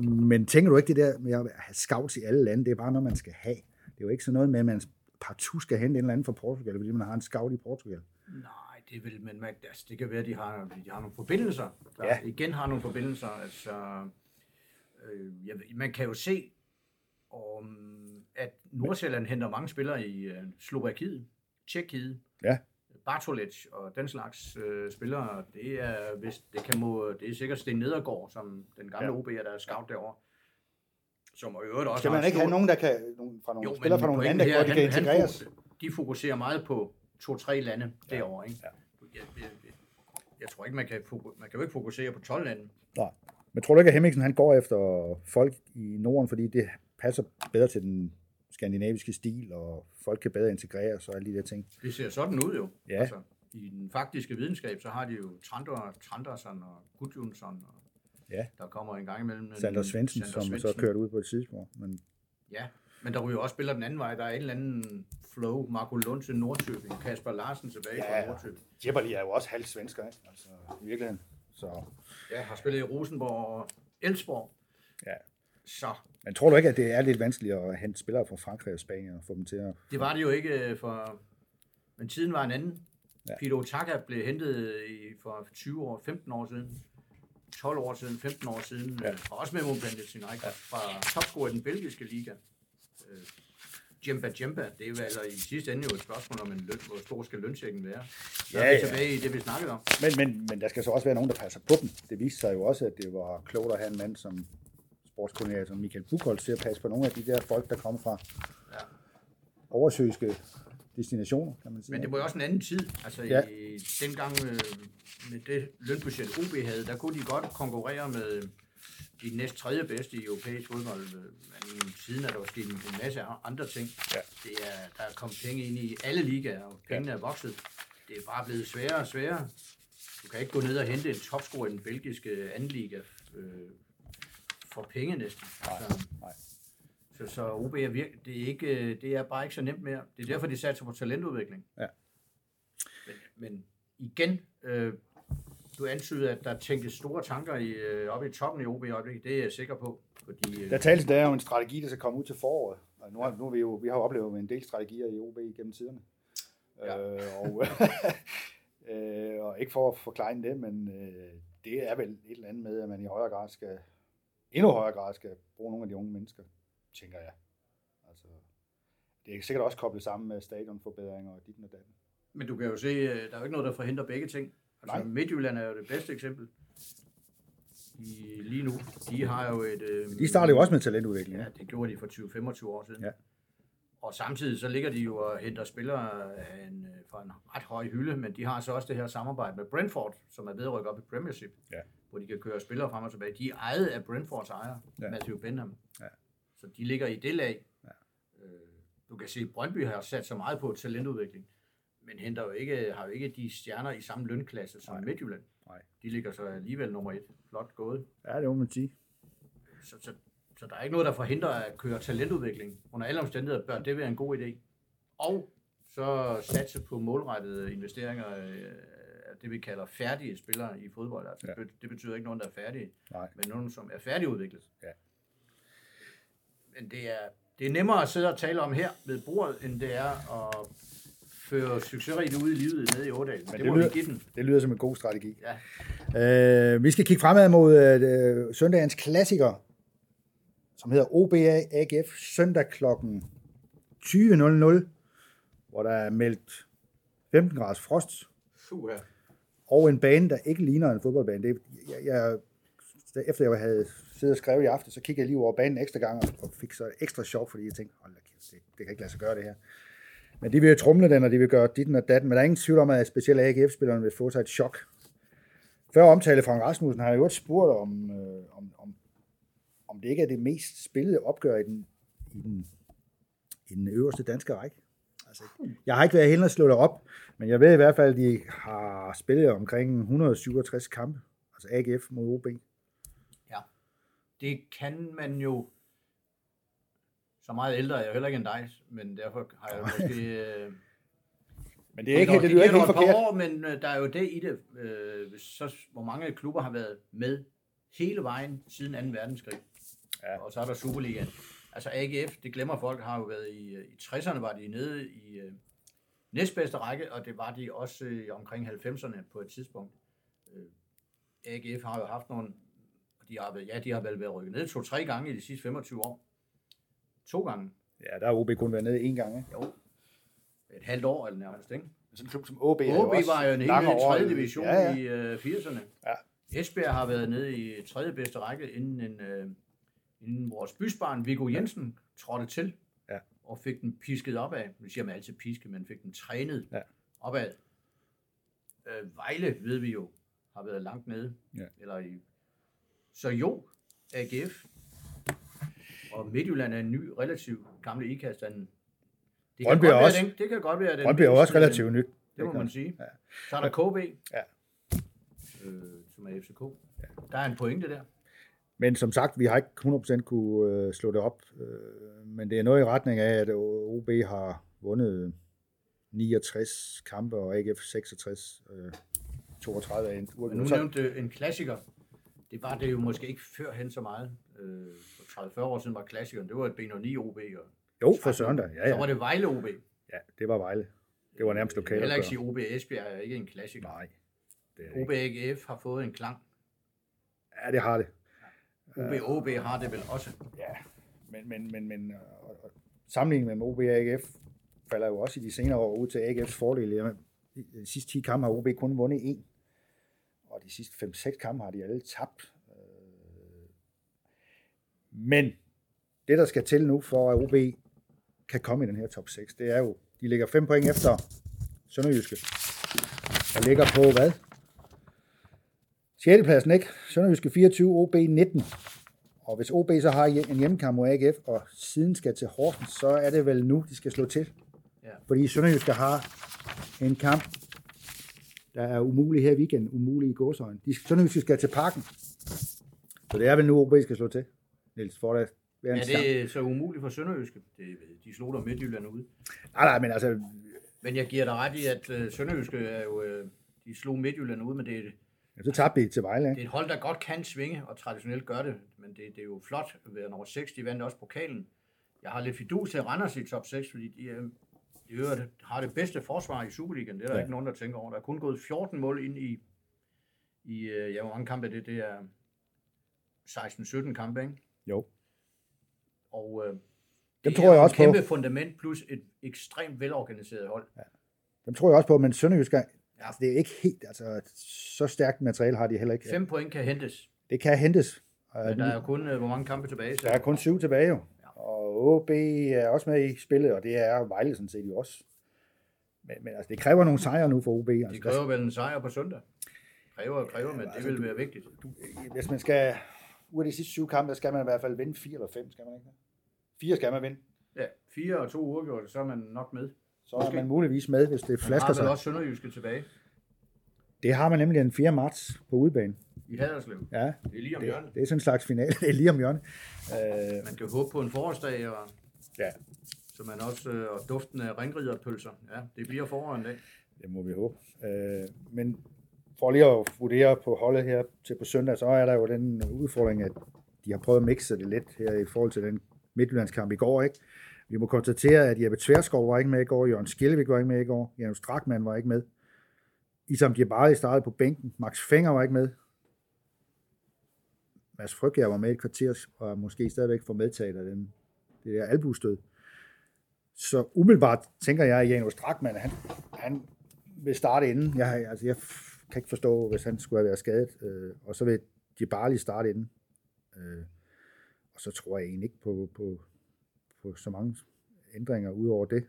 Speaker 1: men tænker du ikke det der med at have scouts i alle lande, det er bare noget, man skal have. Det er jo ikke sådan noget med, at man partout skal hente en eller anden fra Portugal, fordi man har en scout i Portugal.
Speaker 2: Nej, det vil, men man, altså, det kan være, at de har, de har nogle forbindelser. Der
Speaker 1: Ja.
Speaker 2: igen har nogle forbindelser. Altså, øh, jeg, man kan jo se, om, at Nordsjælland henter mange spillere i øh, Slovakiet, Tjekkiet,
Speaker 1: Ja.
Speaker 2: Bartolec og den slags øh, spillere. Det er, hvis, det, kan må, det er sikkert Sten Nedergaard, som den gamle
Speaker 1: Ja.
Speaker 2: ja. OB'er, der er scout derovre. Som i øvrigt også
Speaker 1: Skal man ikke have
Speaker 2: stort-
Speaker 1: nogen, der kan, nogen, fra nogle
Speaker 2: jo,
Speaker 1: spillere fra nogle lande, der godt kan
Speaker 2: han
Speaker 1: integreres?
Speaker 2: de fokuserer meget på to-tre lande derovre. Ikke?
Speaker 1: Ja.
Speaker 2: Jeg, jeg, jeg, jeg tror ikke, man kan, man kan jo ikke fokusere på 12 lande.
Speaker 1: Nej. Men tror du ikke, at Hemmingsen han går efter folk i Norden, fordi det passer bedre til den skandinaviske stil, og folk kan bedre integreres og alle de der ting?
Speaker 2: Det ser sådan ud jo.
Speaker 1: Ja.
Speaker 2: Altså, I den faktiske videnskab, så har de jo Trander, Tranderson og Gudjonsson, og
Speaker 1: Ja.
Speaker 2: der kommer en gang imellem... en-
Speaker 1: Sander Svendsen, som så
Speaker 2: Svendsen.
Speaker 1: kørt ud på et sidespor. Men
Speaker 2: Ja, men der ryger også spiller den anden vej. Der er en eller anden flow. Marco Lund til Nordtøbing, Kasper Larsen tilbage
Speaker 1: Ja,
Speaker 2: fra Nordtøbing.
Speaker 1: Djibali er jo også halvt svensker, ikke? Altså, i virkeligheden. Så,
Speaker 2: Ja, har spillet i Rosenborg og Elsborg.
Speaker 1: ja.
Speaker 2: Så
Speaker 1: Men tror du ikke, at det er lidt vanskeligt at hente spillere fra Frankrig og Spanien og få dem til at...
Speaker 2: Det var det jo ikke øh, for... Men tiden var en anden.
Speaker 1: Ja.
Speaker 2: Ja. Pito Taka blev hentet i, for 20 år, 15 år siden. 12 år siden, 15 år siden.
Speaker 1: Ja.
Speaker 2: Ja. Og også med Mobile Sinai ja. fra topscorer i den belgiske liga. Øh, Jemba Jemba, det er jo altså i sidste ende jo et spørgsmål om en løn, hvor stor skal lønsækken være. Så
Speaker 1: Ja,
Speaker 2: er vi
Speaker 1: ja.
Speaker 2: tilbage i det, vi snakkede om.
Speaker 1: Men, men, men der skal så også være nogen, der passer på dem. Det viste sig jo også, at det var klogt at have en mand som sportskoordinator som Michael Buchholz til at passe på nogle af de der folk, der kommer fra
Speaker 2: Ja.
Speaker 1: oversøiske destinationer, kan man sige.
Speaker 2: Men det var jo også en anden tid. Altså
Speaker 1: Ja.
Speaker 2: ja. i, dengang øh, med det lønbudget OB havde, der kunne de godt konkurrere med de næst tredje bedste i europæisk fodbold, øh, men siden er der jo sket en masse andre ting.
Speaker 1: Ja.
Speaker 2: Det er, der er kommet penge ind i alle ligaer, og pengene er vokset. Det er bare blevet sværere og sværere. Du kan ikke gå ned og hente en topscorer i den belgiske anden liga øh, for penge næsten.
Speaker 1: Nej,
Speaker 2: Så,
Speaker 1: nej.
Speaker 2: så, så OB er virkelig, det er, ikke, øh, det er bare ikke så nemt mere. Det er derfor, de satser på talentudvikling.
Speaker 1: Ja.
Speaker 2: Men, men igen, øh, du antyder, at der tænkes store tanker i, øh, oppe i toppen i OB i øjeblikket. Det er jeg sikker på. Fordi, øh,
Speaker 1: Der tales der er jo en strategi, der skal komme ud til foråret. Og nu har, nu har vi jo vi har jo oplevet en del strategier i OB gennem tiderne.
Speaker 2: Ja.
Speaker 1: Øh, og, øh, og ikke for at forklare det, men øh, det er vel et eller andet med, at man i højere grad skal, endnu højere grad skal bruge nogle af de unge mennesker, tænker jeg. Altså, det er sikkert også koblet sammen med stadionforbedringer og dit og datten.
Speaker 2: Men du kan jo se, øh, der er jo ikke noget, der forhindrer begge ting. Altså,
Speaker 1: Nej.
Speaker 2: Midtjylland er jo det bedste eksempel. I, lige nu, de har jo et... Øh,
Speaker 1: De startede jo også med talentudvikling.
Speaker 2: Ja, det gjorde de for 20-25 år siden.
Speaker 1: Ja.
Speaker 2: Og samtidig så ligger de jo og henter spillere af en, øh, fra en ret høj hylde, men de har så også det her samarbejde med Brentford, som er ved at rykke op i Premiership,
Speaker 1: Ja.
Speaker 2: Hvor de kan køre spillere frem og tilbage. De er ejet af Brentfords ejer,
Speaker 1: Ja.
Speaker 2: Matthew Benham.
Speaker 1: Ja.
Speaker 2: Så de ligger i det lag.
Speaker 1: Ja.
Speaker 2: Øh, du kan se, at Brøndby har sat så meget på talentudvikling, men henter jo ikke, har jo ikke de stjerner i samme lønklasse som
Speaker 1: Nej.
Speaker 2: Midtjylland.
Speaker 1: Nej.
Speaker 2: De ligger så alligevel nummer et. Flot gået.
Speaker 1: ja, det må man sige.
Speaker 2: Så, så, så der er ikke noget, der forhindrer at køre talentudvikling. Under alle omstændigheder bør det være en god idé. Og så satse på målrettede investeringer øh, det, vi kalder færdige spillere i fodbold. Altså,
Speaker 1: Ja.
Speaker 2: Det betyder ikke nogen, der er færdige,
Speaker 1: Nej.
Speaker 2: men nogen, som er færdigudviklet.
Speaker 1: Ja.
Speaker 2: Men det er, det er nemmere at sidde og tale om her ved bordet, end det er at føre succesrigt ud i livet nede i Ådal. Men det,
Speaker 1: det
Speaker 2: må
Speaker 1: lyder-
Speaker 2: vi give den.
Speaker 1: Det lyder som en god strategi.
Speaker 2: Ja.
Speaker 1: Øh, vi skal kigge fremad mod øh, søndagens klassiker, som hedder OBA AGF, søndag kl. 20.00, hvor der er meldt 15 graders frost,
Speaker 2: Fuh her
Speaker 1: og en bane, der ikke ligner en fodboldbane. Det, jeg, jeg, efter jeg havde siddet og skrevet i aften, så kiggede jeg lige over banen ekstra gang, og fik så ekstra chok, fordi jeg tænkte, hold da kæft, det, det kan ikke lade sig gøre det her. Men de vil jo trumle den, og de vil gøre ditten og datten, men der er ingen tvivl om, at specielt AGF-spillerne vil få sig et chok. Før omtale Frank Rasmussen har jeg jo også spurgt om, øh, om, om, om det ikke er det mest spillede opgør i den, i den, i den øverste danske række. Altså, jeg har ikke været heldig at slå det op, men jeg ved i hvert fald, at de har spillet omkring 167 kampe, altså AGF mod OB.
Speaker 2: det kan man jo så meget ældre er jeg heller ikke end dig, men derfor har jeg måske... Øh,
Speaker 1: Men det er ikke,
Speaker 2: dog-
Speaker 1: det lyder
Speaker 2: giver
Speaker 1: ikke helt
Speaker 2: dog et par
Speaker 1: forkert.
Speaker 2: År, men øh, der er jo det i det, øh, så, hvor mange klubber har været med hele vejen siden 2. verdenskrig.
Speaker 1: Ja.
Speaker 2: Og så er der Superligaen. Altså AGF, det glemmer folk, har jo været i, øh, i 60'erne var de nede i øh, næstbedste række, og det var de også øh, omkring 90'erne på et tidspunkt. Øh, AGF har jo haft nogle, og de har, været, ja, de har vel været rykket ned to-tre gange i de sidste 25 år. To gange.
Speaker 1: Ja, der har OB kun været nede en gang. Ikke?
Speaker 2: Jo. Et halvt år eller nærmest, ikke?
Speaker 1: Sådan en klub som OB,
Speaker 2: OB
Speaker 1: også
Speaker 2: var jo en helt nede i
Speaker 1: år.
Speaker 2: 3. division
Speaker 1: Ja, ja.
Speaker 2: i øh, 80'erne.
Speaker 1: Ja.
Speaker 2: Esbjerg har været nede i 3. bedste række, inden, en, øh, inden vores bysbarn Viggo Jensen trådte til
Speaker 1: Ja.
Speaker 2: og fik den pisket opad. Nu siger man altid piske, men fik den trænet
Speaker 1: Ja.
Speaker 2: opad. Øh, Vejle, ved vi jo, har været langt nede.
Speaker 1: Ja.
Speaker 2: Eller i... Så jo, AGF og Midtjylland er en ny, relativt gamle ikast. af en- Det kan, godt
Speaker 1: er
Speaker 2: være,
Speaker 1: også-
Speaker 2: den, det kan godt være, den
Speaker 1: Brøndby er også relativt nyt.
Speaker 2: det må man sige.
Speaker 1: Ja.
Speaker 2: Så er der KB,
Speaker 1: Ja.
Speaker 2: øh, som er FCK. Der er en pointe der.
Speaker 1: Men som sagt, vi har ikke 100% kunne øh, slå det op. Øh, men det er noget i retning af, at OB har vundet 69 kampe, og AGF 66. Øh, 32 er en
Speaker 2: nu
Speaker 1: uafgjort. Så-
Speaker 2: nævnte du en klassiker. Det var det jo måske ikke førhen så meget. Øh, for 30-40 år siden var klassikeren. Det var et B9 OB. Og
Speaker 1: Jo, for søren da. Ja,
Speaker 2: Så var
Speaker 1: ja.
Speaker 2: det Vejle OB.
Speaker 1: ja, det var Vejle. Det var nærmest
Speaker 2: Jeg
Speaker 1: lokalt.
Speaker 2: heller ikke sige OB Esbjerg er ikke en klassiker.
Speaker 1: Nej, det er
Speaker 2: OB. AGF har fået en klang.
Speaker 1: Ja, det har det.
Speaker 2: OB OB har det vel også.
Speaker 1: Ja, men, men, men, men øh, og- og sammenligningen med OB og AGF falder jo også i de senere år ud til AGF's fordel. De sidste 10 kampe har OB kun vundet én, og de sidste 5-6 kampe har de alle tabt. Øh, men det, der skal til nu, for at OB kan komme i den her top 6, det er jo, de ligger 5 point efter Sønderjyske, og ligger på hvad? 6. pladsen, ikke? Sønderjyske 24, OB 19. Og hvis OB så har en hjemmekamp mod AGF, og siden skal til Horsens, så er det vel nu, de skal slå til.
Speaker 2: Ja.
Speaker 1: Fordi Sønderjyske har en kamp, der er umulig her i weekenden, umulig i gåsøjne. De Sønderjyske skal til parken. Så det er vel nu, OB skal slå til. Niels, for der være en
Speaker 2: Er det så umuligt for Sønderjyske? Det, de slog der Midtjylland ud.
Speaker 1: Nej, nej, men altså,
Speaker 2: Men jeg giver dig ret i, at øh, Sønderjyske er jo, øh, de slog Midtjylland ud, men det, er-
Speaker 1: ja, så tabte de til Vejle,
Speaker 2: det er et hold, der godt kan svinge, og traditionelt gør det. Men det, det er jo flot være nummer 6. De vandt også pokalen. Jeg har lidt fidus til Randers i top 6, fordi de, øh, de øvrigt har det bedste forsvar i Superligaen. Det er der
Speaker 1: Ja.
Speaker 2: ja. ikke nogen, der tænker over. Der er kun gået 14 mål ind i, i øh, ja, hvor mange kampe er det? Det er 16-17 kampe, ikke?
Speaker 1: Jo.
Speaker 2: Og øh,
Speaker 1: Dem
Speaker 2: det
Speaker 1: tror jeg også
Speaker 2: et
Speaker 1: på.
Speaker 2: kæmpe fundament plus et ekstremt velorganiseret hold.
Speaker 1: Dem tror jeg også på, men Sønderjyske,
Speaker 2: Ja.
Speaker 1: altså, det er ikke helt, altså, så stærkt materiale har de heller ikke.
Speaker 2: Fem point kan hentes,
Speaker 1: Det kan hentes.
Speaker 2: Men der er jo kun, øh, hvor mange kampe tilbage. Så
Speaker 1: Der er kun syv tilbage jo. Og OB er også med i spillet, og det er Vejle sådan set jo også. Men, men altså, det kræver nogle sejre nu for OB. Altså,
Speaker 2: kræver vel en sejr på søndag. Kræver og kræver, men det
Speaker 1: altså,
Speaker 2: vil
Speaker 1: du-
Speaker 2: være vigtigt.
Speaker 1: der, hvis man skal, ud af de sidste syv kampe, der skal man i hvert fald vinde fire eller fem, skal man ikke? det? Fire skal man vinde.
Speaker 2: Ja, fire og to uafgjorte, så er man nok med.
Speaker 1: Så er
Speaker 2: Måske.
Speaker 1: man muligvis med, hvis det
Speaker 2: Man
Speaker 1: flasker
Speaker 2: har vel
Speaker 1: sig.
Speaker 2: også Sønderjyske tilbage
Speaker 1: Det har man nemlig den 4. marts på udebane.
Speaker 2: i Haderslev.
Speaker 1: Ja,
Speaker 2: Det er lige om
Speaker 1: det,
Speaker 2: hjørnet.
Speaker 1: det er sådan en slags finale. Det er lige om hjørnet. Øh,
Speaker 2: Man kan håbe på en forårsdag, og
Speaker 1: ja,
Speaker 2: så man også øh, og duften af ringriderpølser. Ja, det bliver forår en dag.
Speaker 1: det må vi håbe. Øh, men for lige at vurdere på holdet her til på søndag, så er der jo den udfordring, at de har prøvet at mixe det lidt her i forhold til den Midtjyllandskamp i går. Ikke? Vi må konstatere, at Jeppe Tverskov var ikke med i går, Jørgen Skjellevik var ikke med i går, Janus Strakman var ikke med. Isam Djebari startede på bænken, Max Fenger var ikke med. Mads Frygger var med i et kvarter, og måske stadigvæk får medtaget af den, det der albustød. Så umiddelbart tænker jeg, at Janus Strakman, han, han vil starte inden. Jeg, altså, jeg kan ikke forstå, hvis han skulle have været skadet. Øh, og så vil Djibali starte inden. Øh, og så tror jeg egentlig ikke på, på, på så mange ændringer ud over det.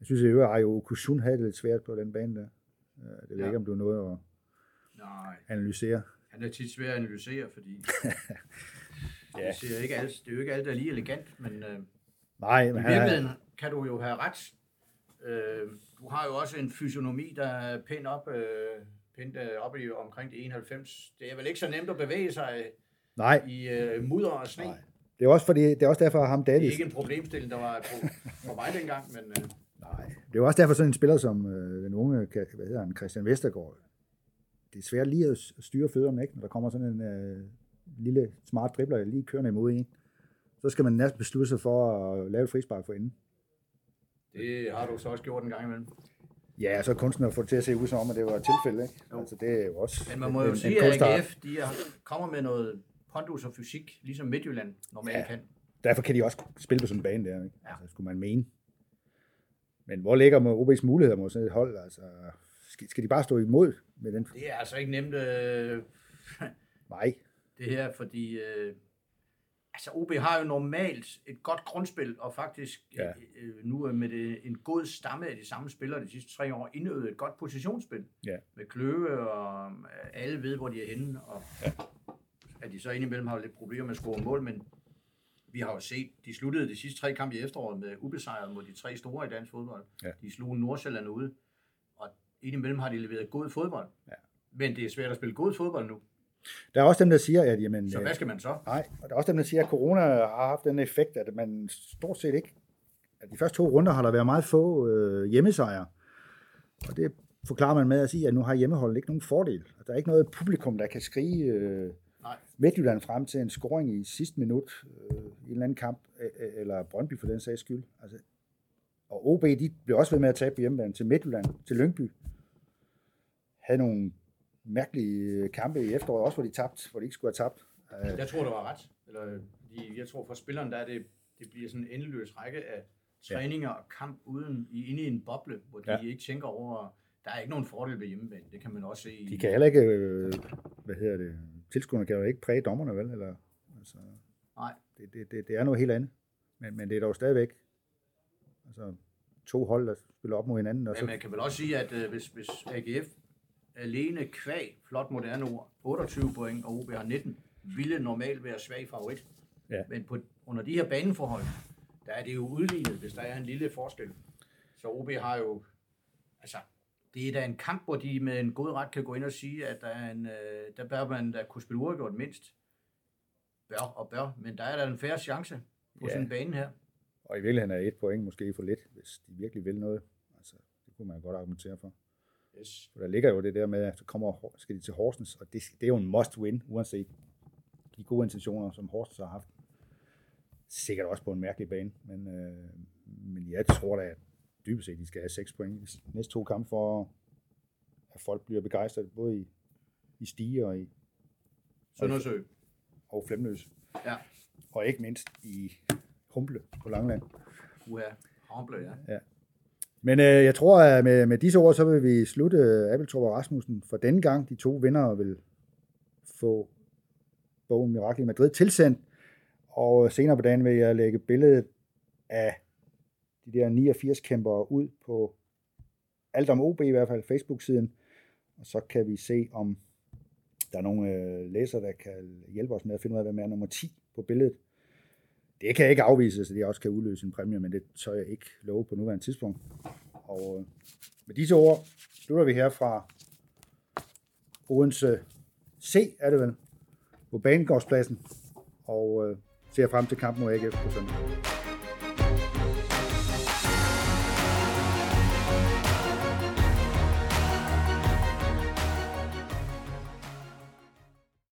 Speaker 1: Jeg synes, at Ayo Okusun havde det lidt svært på den bane der. Øh, Det ved
Speaker 2: Ja.
Speaker 1: ikke, om du nåede at
Speaker 2: Nej,
Speaker 1: analysere.
Speaker 2: han er tit svær at analysere, fordi
Speaker 1: Ja.
Speaker 2: det, ser ikke alt, det er jo ikke alt, der er lige elegant, men øh,
Speaker 1: Nej,
Speaker 2: i
Speaker 1: men han er,
Speaker 2: virkeligheden kan du jo have ret. Øh, du har jo også en fysionomi, der er pænt op, øh, pænt øh, op i omkring de 91. Det er vel ikke så nemt at bevæge sig
Speaker 1: nej,
Speaker 2: i øh, mudder og sne.
Speaker 1: Nej. Det er også fordi, det er også derfor, at ham
Speaker 2: Det er
Speaker 1: Davis,
Speaker 2: ikke en problemstilling, der var på, på mig dengang, men øh,
Speaker 1: Nej, det er jo også derfor sådan en spiller som øh, den unge, hvad hedder han, Christian Vestergaard. Det er svært lige at styre fødderne, ikke? Når der kommer sådan en øh, lille smart dribler lige kørende imod en. Så skal man næsten beslutte sig for at lave et frispark for enden.
Speaker 2: det har du så også gjort en gang imellem.
Speaker 1: Ja, så er kunsten at få det til at se ud som om, at det var et tilfælde, ikke?
Speaker 2: Jo.
Speaker 1: Altså, det er jo også
Speaker 2: Men man må jo
Speaker 1: en,
Speaker 2: sige,
Speaker 1: en
Speaker 2: at. AGF de er, kommer med noget pondus og fysik, ligesom Midtjylland normalt
Speaker 1: Ja.
Speaker 2: kan.
Speaker 1: Derfor kan de også spille på sådan en bane der, ikke?
Speaker 2: Ja.
Speaker 1: Altså, skulle man mene. Men hvor ligger OB's muligheder mod sådan et hold? Altså, skal, skal de bare stå imod med den?
Speaker 2: Det er altså ikke nemt, øh,
Speaker 1: Nej.
Speaker 2: det her, fordi øh, altså OB har jo normalt et godt grundspil, og faktisk
Speaker 1: Ja.
Speaker 2: ja. øh, nu er med det, en god stamme af de samme spillere de sidste tre år indøvet et godt positionsspil.
Speaker 1: Ja.
Speaker 2: Med Kløve, og øh, alle ved, hvor de er henne, og ja. At de så indimellem har lidt problemer med at score mål, men vi har jo set, de sluttede de sidste tre kampe i efteråret med ubesejret mod de tre store i dansk fodbold.
Speaker 1: Ja.
Speaker 2: De slog Nordsjælland ude, og indimellem har de leveret god fodbold.
Speaker 1: Ja.
Speaker 2: Men det er svært at spille god fodbold nu.
Speaker 1: Der er også dem, der siger, at jamen,
Speaker 2: Så
Speaker 1: øh,
Speaker 2: hvad skal man så?
Speaker 1: Nej, og der er også dem, der siger, at corona har haft den effekt, at man stort set ikke... At de første to runder har der været meget få øh, hjemmesejre. Og det forklarer man med at sige, at nu har hjemmeholdet ikke nogen fordel. Og der er ikke noget publikum, der kan skrige øh,
Speaker 2: Nej.
Speaker 1: Midtjylland frem til en scoring i sidste minut øh, i en eller anden kamp, øh, øh, eller Brøndby for den sags skyld. Altså, og OB, de blev også ved med at tabe på hjemmebane til Midtjylland, til Lyngby. Havde nogle mærkelige kampe i efteråret, også hvor de tabte, hvor de ikke skulle have tabt. Øh,
Speaker 2: Jeg tror, du var ret. Eller, jeg tror for spilleren, der er det, det bliver sådan en endeløs række af træninger og kamp uden, i, inde i en boble, hvor de
Speaker 1: Ja.
Speaker 2: ja. ikke tænker over, der er ikke nogen fordel ved hjemmebane. Det kan man også se.
Speaker 1: De kan heller ikke, øh, hvad hedder det, tilskuerne kan jo ikke præge dommerne, vel? Eller, altså,
Speaker 2: Nej.
Speaker 1: det, det, det, det er noget helt andet. Men, men det er dog stadigvæk altså, to hold, der spiller op mod hinanden. Og
Speaker 2: Men
Speaker 1: så,
Speaker 2: man kan vel også sige, at øh, hvis, hvis AGF alene kvæg, flot moderne ord, 28 point, og OB har 19, ville normalt være svag favorit.
Speaker 1: Ja.
Speaker 2: Men på, under de her baneforhold, der er det jo udlignet, hvis der er en lille forskel. Så OB har jo, altså, det er da en kamp, hvor de med en god ret kan gå ind og sige, at der, er en, øh, der bør man da kunne spille uafgjort mindst. Bør og bør, men der er der en færre chance på
Speaker 1: Ja.
Speaker 2: sådan en bane her.
Speaker 1: Og i virkeligheden er et point måske for lidt, hvis de virkelig vil noget. Altså, det kunne man godt argumentere for.
Speaker 2: Yes.
Speaker 1: For der ligger jo det der med, at så kommer, skal de til Horsens, og det, det er jo en must win, uanset de gode intentioner, som Horsens har haft. Sikkert også på en mærkelig bane, men, øh, men jeg tror da, at dybest set, de skal have 6 point i næste to kampe, for at folk bliver begejstret, både i, i Stige og i
Speaker 2: Søndersø.
Speaker 1: og Flemløs.
Speaker 2: Ja.
Speaker 1: Og ikke mindst i Humble på Langland.
Speaker 2: Uha. Hamble, ja.
Speaker 1: Men øh, jeg tror, at med, med disse ord, så vil vi slutte Abeltrup og Rasmussen for denne gang. De to vinder vil få bogen Mirakel i Madrid tilsendt. Og senere på dagen vil jeg lægge billedet af de der 89 kæmpere ud på alt om OB i hvert fald, Facebook-siden. Og så kan vi se, om der er nogle øh, læsere, der kan hjælpe os med at finde ud af, hvem er nummer 10 på billedet. Det kan jeg ikke afvise, så det også kan udløse en præmie, men det tør jeg ikke love på nuværende tidspunkt. Og øh, med disse ord slutter vi her fra Odense C, er det vel, på Banegårdspladsen, og øh, ser frem til kampen mod AGF på søndag.